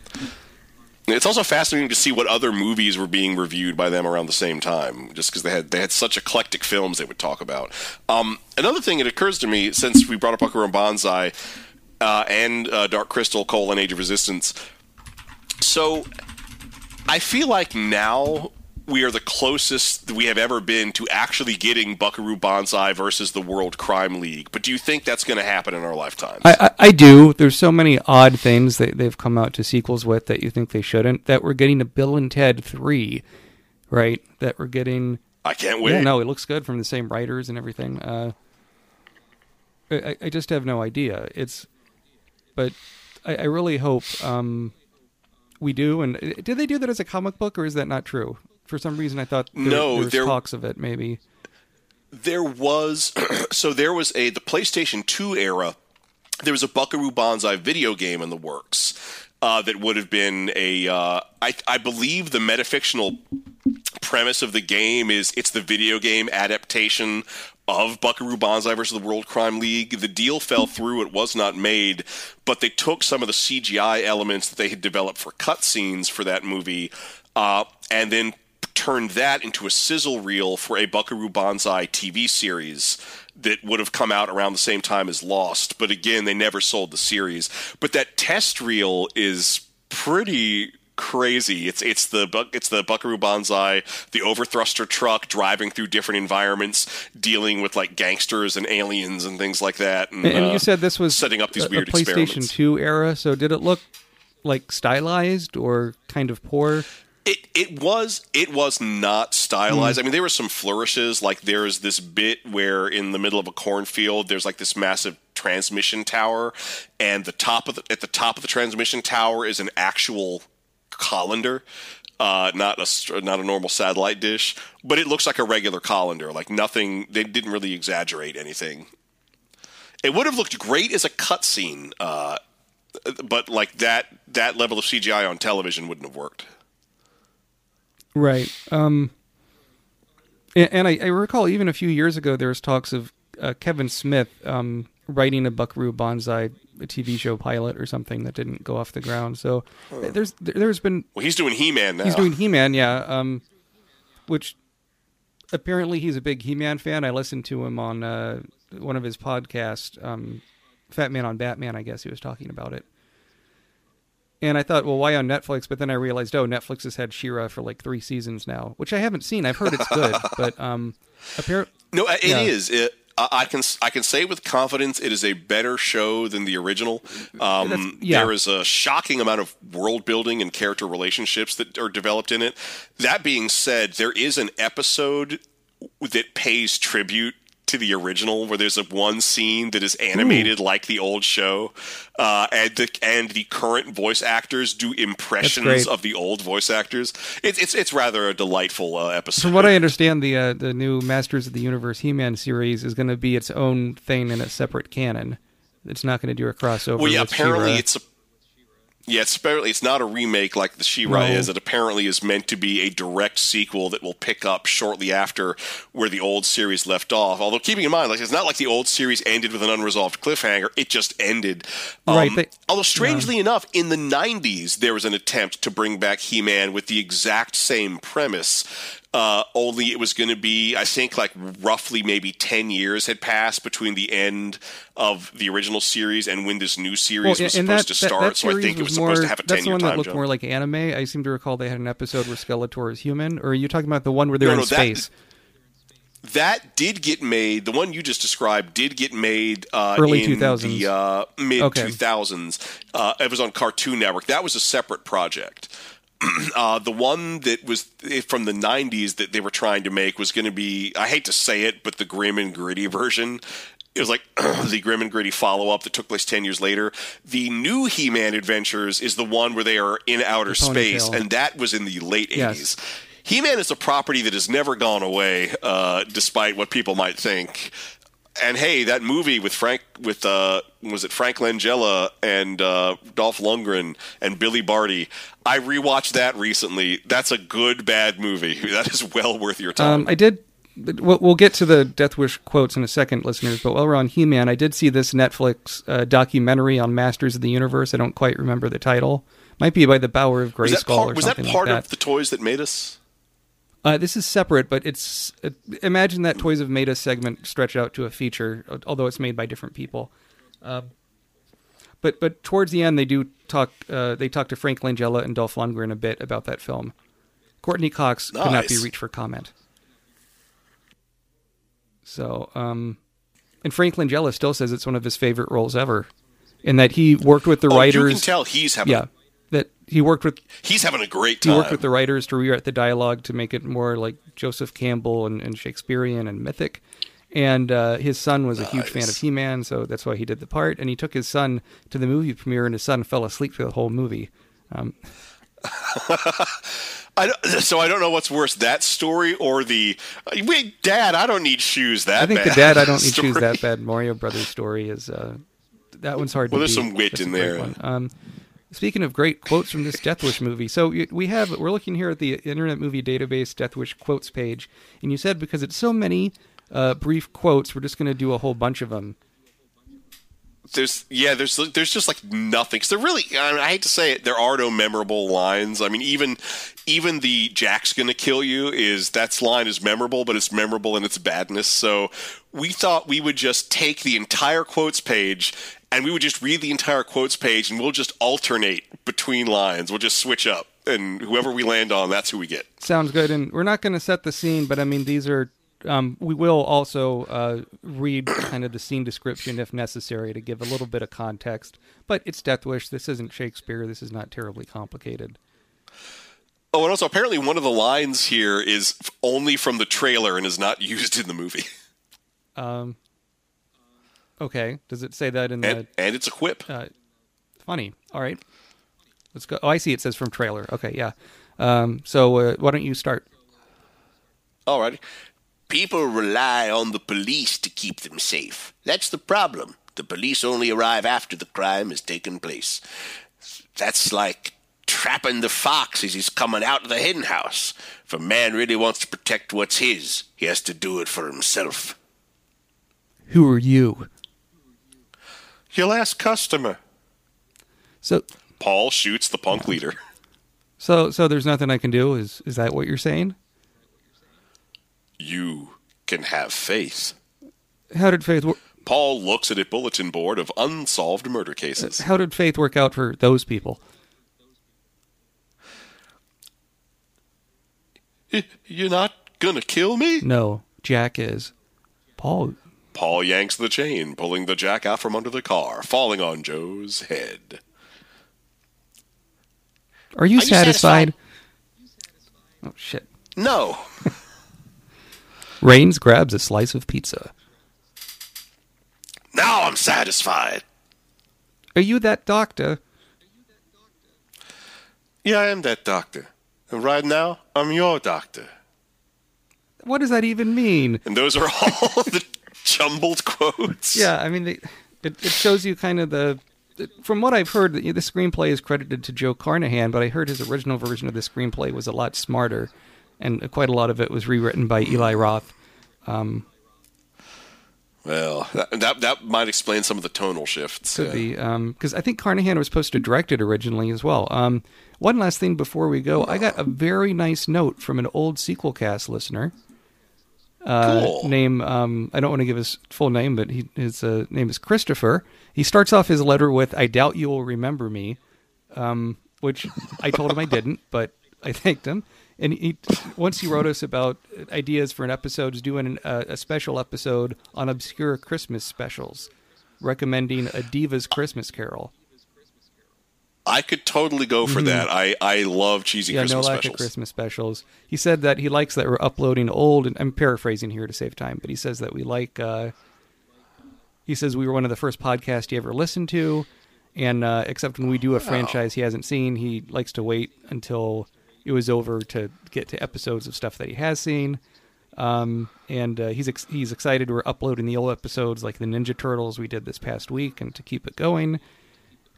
it's also fascinating to see what other movies were being reviewed by them around the same time, just because they had they had such eclectic films they would talk about. Um, another thing, it occurs to me since we brought up and Banzai uh, and uh, Dark Crystal: Colon Age of Resistance. So I feel like now we are the closest we have ever been to actually getting Buckaroo Banzai versus the World Crime League. But do you think that's going to happen in our lifetimes? I, I, I do. There's so many odd things that they've come out to sequels with that you think they shouldn't. That we're getting a Bill and Ted three, right? That we're getting. I can't wait. Yeah, no, it looks good from the same writers and everything. Uh, I, I just have no idea. It's, but I, I really hope um, we do. And uh, did they do that as a comic book, or is that not true? For some reason, I thought there, No, there was there- talks of it. Maybe. there was so there was a the PlayStation 2 era. There was a Buckaroo Banzai video game in the works uh, that would have been a. Uh, I, I believe the metafictional premise of the game is it's the video game adaptation of Buckaroo Banzai versus the World Crime League. The deal fell through; it was not made, but they took some of the CGI elements that they had developed for cutscenes for that movie, uh, and then turned that into a sizzle reel for a Buckaroo Banzai TV series that would have come out around the same time as Lost. But again, they never sold the series. But that test reel is pretty crazy. It's it's the it's the Buckaroo Banzai, the overthruster truck driving through different environments, dealing with like gangsters and aliens and things like that. And, And, uh, you said this was setting up these a, weird a PlayStation 2 era. So did it look like stylized or kind of poor? It it was it was not stylized. I mean, there were some flourishes. Like there's this bit where in the middle of a cornfield, there's like this massive transmission tower, and the top of the, at the top of the transmission tower is an actual colander. Uh, not a not a normal satellite dish, but it looks like a regular colander. Like nothing, they didn't really exaggerate anything. It would have looked great as a cutscene, uh, but like that that level of CGI on television wouldn't have worked. Right. Um, and, and I, I recall even a few years ago there was talks of uh, Kevin Smith um, writing a Buckaroo Banzai TV show pilot or something that didn't go off the ground. So there's there's been Well, he's doing He-Man now. he's doing He Man, yeah. Um, which apparently he's a big He Man fan. I listened to him on uh, one of his podcasts, um, Fat Man on Batman. I guess he was talking about it. And I thought, well, why on Netflix? But then I realized, oh, Netflix has had She-Ra for like three seasons now, which I haven't seen. I've heard it's good, but um, apparently, no, it Yeah. is. It, I can I can say with confidence it is a better show than the original. Um, yeah. There is a shocking amount of world building and character relationships that are developed in it. That being said, there is an episode that pays tribute to the original, where there's a one scene that is animated like the old show, uh, and the and the current voice actors do impressions of the old voice actors. It's it's it's rather a delightful uh, episode. from what I understand, the uh, the new Masters of the Universe He Man series is going to be its own thing in a separate canon. It's not going to do a crossover. Well, yeah, apparently She-Ra. it's a yeah, it's apparently it's not a remake like the She-Ra No. is. It apparently is meant to be a direct sequel that will pick up shortly after where the old series left off. Although keeping in mind, like it's not like the old series ended with an unresolved cliffhanger; it just ended. Um, Right, they- although strangely enough, in the '90s there was an attempt to bring back He-Man with the exact same premise. Uh, only it was going to be, I think, like roughly maybe 10 years had passed between the end of the original series and when this new series was supposed that, to start. that so I think it was more, supposed to have a 10 That's the year one that looked jump. more like anime. I seem to recall they had an episode where Skeletor is human. Or are you talking about the one where they're No, in no, space? That did get made. The one you just described did get made uh, Early 2000s. uh, mid Okay. 2000s. Uh, it was on Cartoon Network. That was a separate project. uh, the one that was eh, from the 90s that they were trying to make was going to be, I hate to say it, but the grim and gritty version. It was like the grim and gritty follow up that took place 10 years later. The new He Man Adventures is the one where they are in outer space, and that was in the late Yes. 80s. He Man is a property that has never gone away, uh, despite what people might think. And hey, that movie with Frank, with uh, was it Frank Langella and uh, Dolph Lundgren and Billy Barty? I rewatched that recently. That's a good bad movie. That is well worth your time. Um, I did. We'll, we'll get to the Death Wish quotes in a second, listeners. But while we're on He-Man, I did see this Netflix uh, documentary on Masters of the Universe. I don't quite remember the title. Might be by the Bower of was that Grayskull part, or was that part like that. of the toys that made us? Uh, this is separate, but it's uh, imagine that Toys Have Made Us segment stretched out to a feature, although it's made by different people. Um, but but towards the end, they do talk. Uh, they talk to Frank Langella and Dolph Lundgren a bit about that film. Courteney Cox could not be reached for comment. So, um, and Frank Langella still says it's one of his favorite roles ever, in that he worked with the Oh, writers. you can tell he's having yeah, that he worked with he's having a great time. he worked with the writers to rewrite the dialogue to make it more like Joseph Campbell and, and Shakespearean and mythic. And uh, his son was a huge fan of Nice. He Man, so that's why he did the part. And he took his son to the movie premiere, and his son fell asleep through the whole movie. Um, I don't, so I don't know what's worse, that story or the wait, Dad, I don't need shoes that bad. I think bad. the dad I don't need story. shoes that bad. Mario Brothers story is uh, that one's hard. Well, there's beat. some wit That's in there. Um, speaking of great quotes from this Death Wish movie, so we have we're looking here at the Internet Movie Database Death Wish quotes page, and you said because it's so many uh, brief quotes, we're just going to do a whole bunch of them. there's yeah there's there's just like nothing 'Cause there really I, mean, I hate to say it there are no memorable lines i mean even even the jack's gonna kill you is that line is memorable but it's memorable in its badness so we thought we would just take the entire quotes page and we would just read the entire quotes page and we'll just alternate between lines we'll just switch up and whoever we land on that's who we get Sounds good, and we're not going to set the scene, but I mean these are. Um, we will also uh, read kind of the scene description if necessary to give a little bit of context. But it's Death Wish. This isn't Shakespeare. This is not terribly complicated. oh and also apparently one of the lines here is only from the trailer and is not used in the movie Um, okay, does it say that in and, the? and it's a quip Uh, funny. All right, let's go. Oh, I see. It says from trailer. Okay, yeah. Um, so uh, why don't you start? All right. People rely on the police to keep them safe. That's the problem. The police only arrive after the crime has taken place. That's like trapping the fox as he's coming out of the hen house. If a man really wants to protect what's his, he has to do it for himself. Who are you? Your last customer. So, Paul shoots the punk leader. so, so there's nothing I can do. Is is that what you're saying? You can have faith. How did faith? work? Paul looks at a bulletin board of unsolved murder cases. how did faith work out for those people? You're not gonna kill me? No, Jack is. Paul. Paul yanks the chain, pulling the jack out from under the car, falling on Joe's head. Are you, Are you satisfied? Oh shit. No. Rains grabs a slice of pizza. Now I'm satisfied. Are you that doctor? Yeah, I am that doctor. And right now, I'm your doctor. What does that even mean? And those are all the jumbled quotes. Yeah, I mean, they, it, it shows you kind of the. From what I've heard, the, the screenplay is credited to Joe Carnahan, but I heard his original version of the screenplay was a lot smarter, and quite a lot of it was rewritten by Eli Roth. Well, that, that that might explain some of the tonal shifts. Could yeah. be because I think Carnahan was supposed to direct it originally as well. Um, one last thing before we go, I got a very nice note from an old sequel cast listener. Uh, Cool. Name um, I don't want to give his full name, but he, his uh, name is Christopher. He starts off his letter with "I doubt you will remember me," um, which I told him I didn't, but I thanked him. And he once he wrote us about ideas for an episode, is doing an, uh, a special episode on obscure Christmas specials, recommending a Diva's Christmas Carol. I could totally go for that. I, I love cheesy Mm-hmm. Yeah, Christmas no lack specials. of Christmas specials. He said that he likes that we're uploading old, and I'm paraphrasing here to save time, but he says that we like. Uh, he says we were one of the first podcasts he ever listened to, and uh, except when we do a franchise he hasn't seen, he likes to wait until it was over to get to episodes of stuff that he has seen. Um, and uh, he's ex- he's excited we're uploading the old episodes like the Ninja Turtles we did this past week, and to keep it going.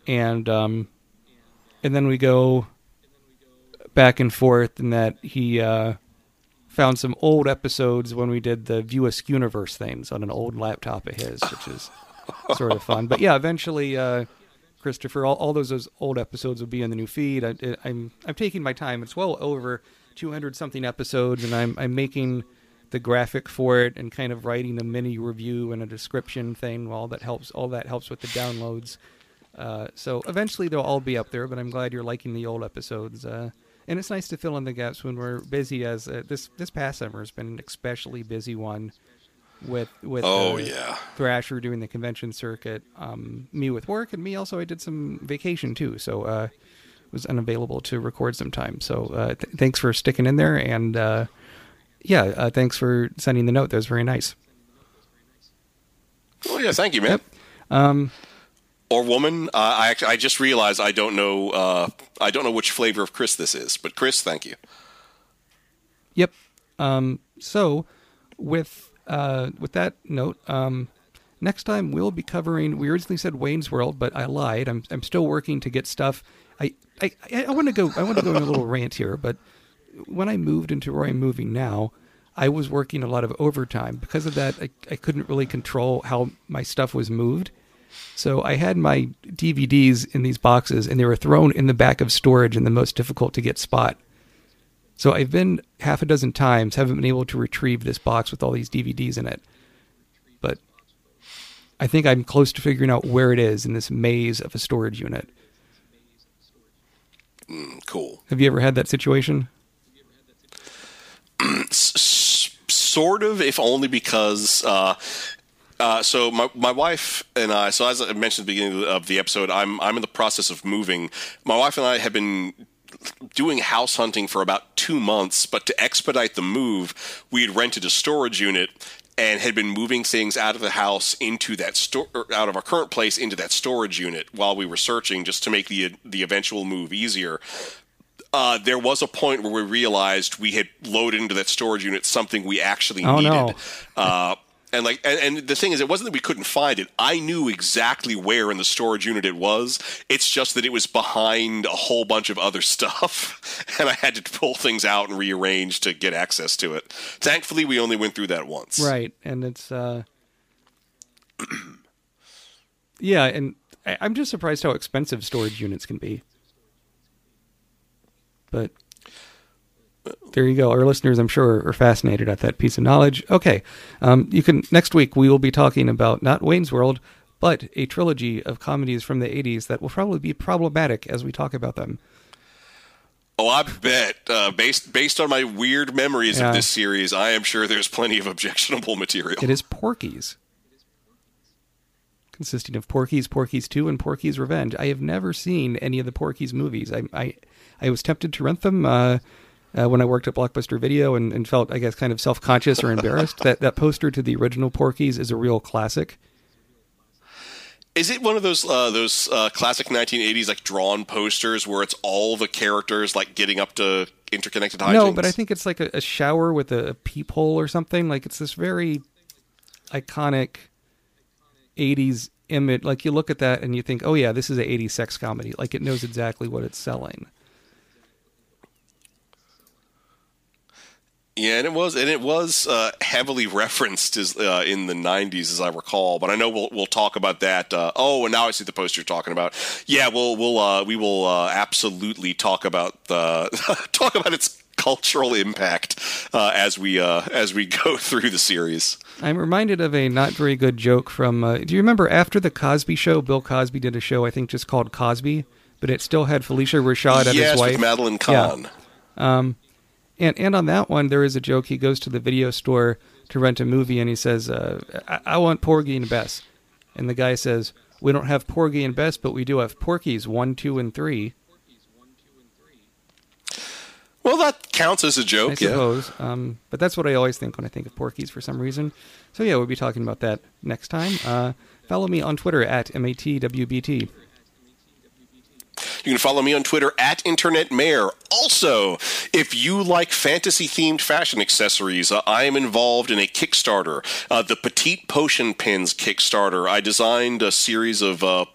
And um, and then we go back and forth and that he uh, found some old episodes when we did the View Universe things on an old laptop of his, which is sort of fun. But yeah, eventually, uh, Christopher, all, all those, those old episodes will be in the new feed. I, I'm I'm taking my time. It's well over 200 something episodes, and I'm I'm making the graphic for it and kind of writing a mini review and a description thing. All that helps. All that helps with the downloads. Uh, so eventually they'll all be up there, but I'm glad you're liking the old episodes. Uh, and it's nice to fill in the gaps when we're busy. As uh, this this past summer has been an especially busy one with with Oh, yeah. Thrasher doing the convention circuit, um, me with work, and me also I did some vacation too, so uh, was unavailable to record some time. So uh, th- thanks for sticking in there, and uh, yeah, uh, thanks for sending the note. That was very nice. Oh yeah, thank you, man. Yep. Um, Or woman. Uh, I actually I just realized I don't know uh, I don't know which flavor of Chris this is, but Chris, thank you. Yep. Um, so, with uh, with that note, um, next time we'll be covering. We originally said Wayne's World, but I lied. I'm I'm still working to get stuff. I I, I want to go. I want to go on a little rant here, but when I moved into where I'm moving now, I was working a lot of overtime. Because of that, I, I couldn't really control how my stuff was moved. So I had my DVDs in these boxes, and they were thrown in the back of storage in the most difficult to get spot. So I've been half a dozen times, haven't been able to retrieve this box with all these DVDs in it. But I think I'm close to figuring out where it is in this maze of a storage unit. Mm, cool. Have you ever had that situation? Sort of, if only because. Uh, uh, so my my wife and I. So as I mentioned at the beginning of the episode, I'm I'm in the process of moving. My wife and I have been doing house hunting for about two months, but to expedite the move, we had rented a storage unit and had been moving things out of the house into that store out of our current place into that storage unit while we were searching just to make the the eventual move easier uh, there was a point where we realized we had loaded into that storage unit something we actually Oh, needed. no. Uh, and like, and, and the thing is, it wasn't that we couldn't find it. I knew exactly where in the storage unit it was. It's just that it was behind a whole bunch of other stuff, and I had to pull things out and rearrange to get access to it. Thankfully, we only went through that once. Right, and it's uh, yeah, and I, I'm just surprised how expensive storage units can be. But there you go. Our listeners, I'm sure, are fascinated at that piece of knowledge. Okay, um, you can next week we will be talking about not Wayne's World, but a trilogy of comedies from the '80s that will probably be problematic as we talk about them. Oh, I bet. Uh, based based on my weird memories Yeah. of this series, I am sure there's plenty of objectionable material. It is Porky's. Consisting of Porky's, Porky's 2, and Porky's Revenge. I have never seen any of the Porky's movies. I I, I was tempted to rent them uh, uh, when I worked at Blockbuster Video and, and felt, I guess, kind of self conscious or embarrassed. that, that poster to the original Porky's is a real classic. Is it one of those uh, those uh, classic 1980s like drawn posters where it's all the characters like getting up to interconnected hijinks? No, but I think it's like a, a shower with a, a peephole or something. Like it's this very iconic 80s image. Like you look at that and you think, oh, yeah, this is an 80s sex comedy. Like it knows exactly what it's selling. Yeah, and it was, and it was uh, heavily referenced as, uh, in the '90s, as I recall. But I know we'll we'll talk about that. Uh, oh, and now I see the post you're talking about. Yeah, we'll we'll uh, we will uh, absolutely talk about the talk about its cultural impact uh, as we as we go through the series. I'm reminded of a not very good joke from. do you remember after the Cosby Show? Bill Cosby did a show, I think, just called Cosby, but it still had Phylicia Rashad as yes, his wife. Madeline Kahn. Yeah. Um, and and on that one, there is a joke. He goes to the video store to rent a movie, and he says, uh, I-, "I want Porgy and Bess," and the guy says, "We don't have Porgy and Bess, but we do have Porky's one, two, and three. Well, that counts as a joke, I suppose. Yeah. Um, but that's what I always think when I think of Porky's for some reason. So yeah, we'll be talking about that next time. Uh, follow me on Twitter at matwbt. You can follow me on Twitter at Internet Mayor. Also, if you like fantasy themed fashion accessories, uh, I am involved in a Kickstarter, uh, the Petite Potion Pins Kickstarter. I designed a series of uh,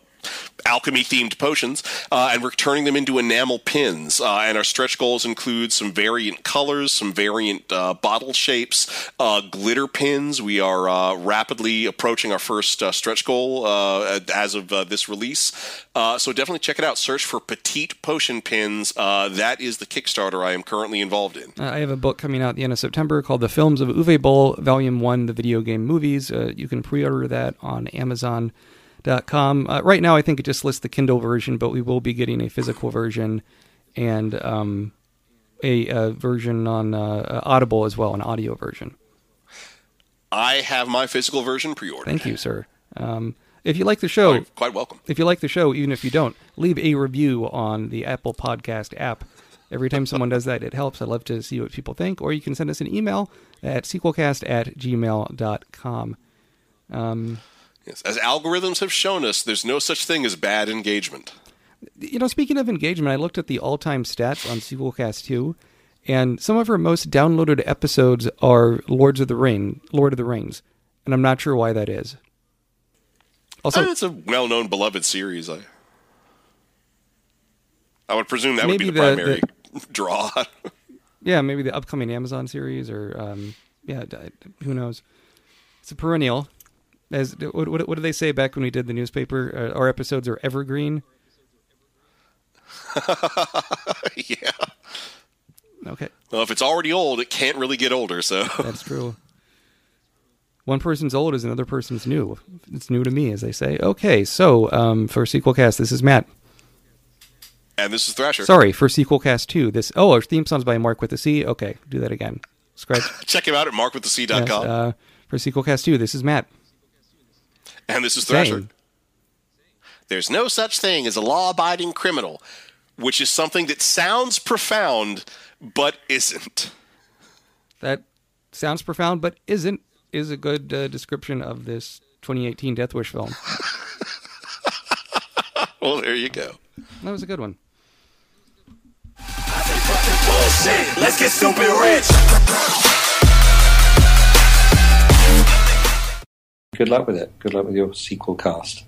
alchemy themed potions, uh, and we're turning them into enamel pins. Uh, and our stretch goals include some variant colors, some variant uh, bottle shapes, uh, glitter pins. We are uh, rapidly approaching our first uh, stretch goal as of this release. so definitely check it out. Search for Petite Potion Pins. that is the Kickstarter I am currently involved in. I have a book coming out at the end of September called The Films of Uwe Boll, Volume 1, The Video Game Movies. you can pre order that on Amazon. Com. Uh, right now, I think it just lists the Kindle version, but we will be getting a physical version and um, a, a, version on uh, Audible as well, an audio version. I have my physical version pre-ordered. Thank you, sir. Um, if you like the show, oh, quite welcome. If you like the show, even if you don't, leave a review on the Apple Podcast app. Every time someone does that, it helps. I'd love to see what people think. Or you can send us an email at sequelcast at gmail.com. Um, Yes. As algorithms have shown us, there's no such thing as bad engagement. You know, speaking of engagement, I looked at the all-time stats on Sequelcast 2, and some of our most downloaded episodes are Lords of the Ring, Lord of the Rings, and I'm not sure why that is. Also, it's a well-known, beloved series. I, I would presume that would be the, the primary the, draw. yeah, maybe the upcoming Amazon series, or um, yeah, who knows? It's a perennial. As what, what, what did they say back when we did the newspaper? Uh, our episodes are evergreen. yeah. Okay. Well, if it's already old, it can't really get older. So that's true. One person's old is another person's new. It's new to me, as they say. Okay, so um, for sequel cast, this is Matt. And this is Thrasher. Sorry, for sequel cast two. This oh, our theme song's by Mark with the C. Okay, do that again. Scratch. Check him out at markwiththec.com. Yes, uh, for sequel cast two, this is Matt. And this is Thrasher. There's no such thing as a law abiding criminal, which is something that sounds profound but isn't. That sounds profound but isn't is a good uh, description of this 2018 Death Wish film. well, there you go. That was a good one. Let's get stupid rich. Good luck with it. Good luck with your sequel cast.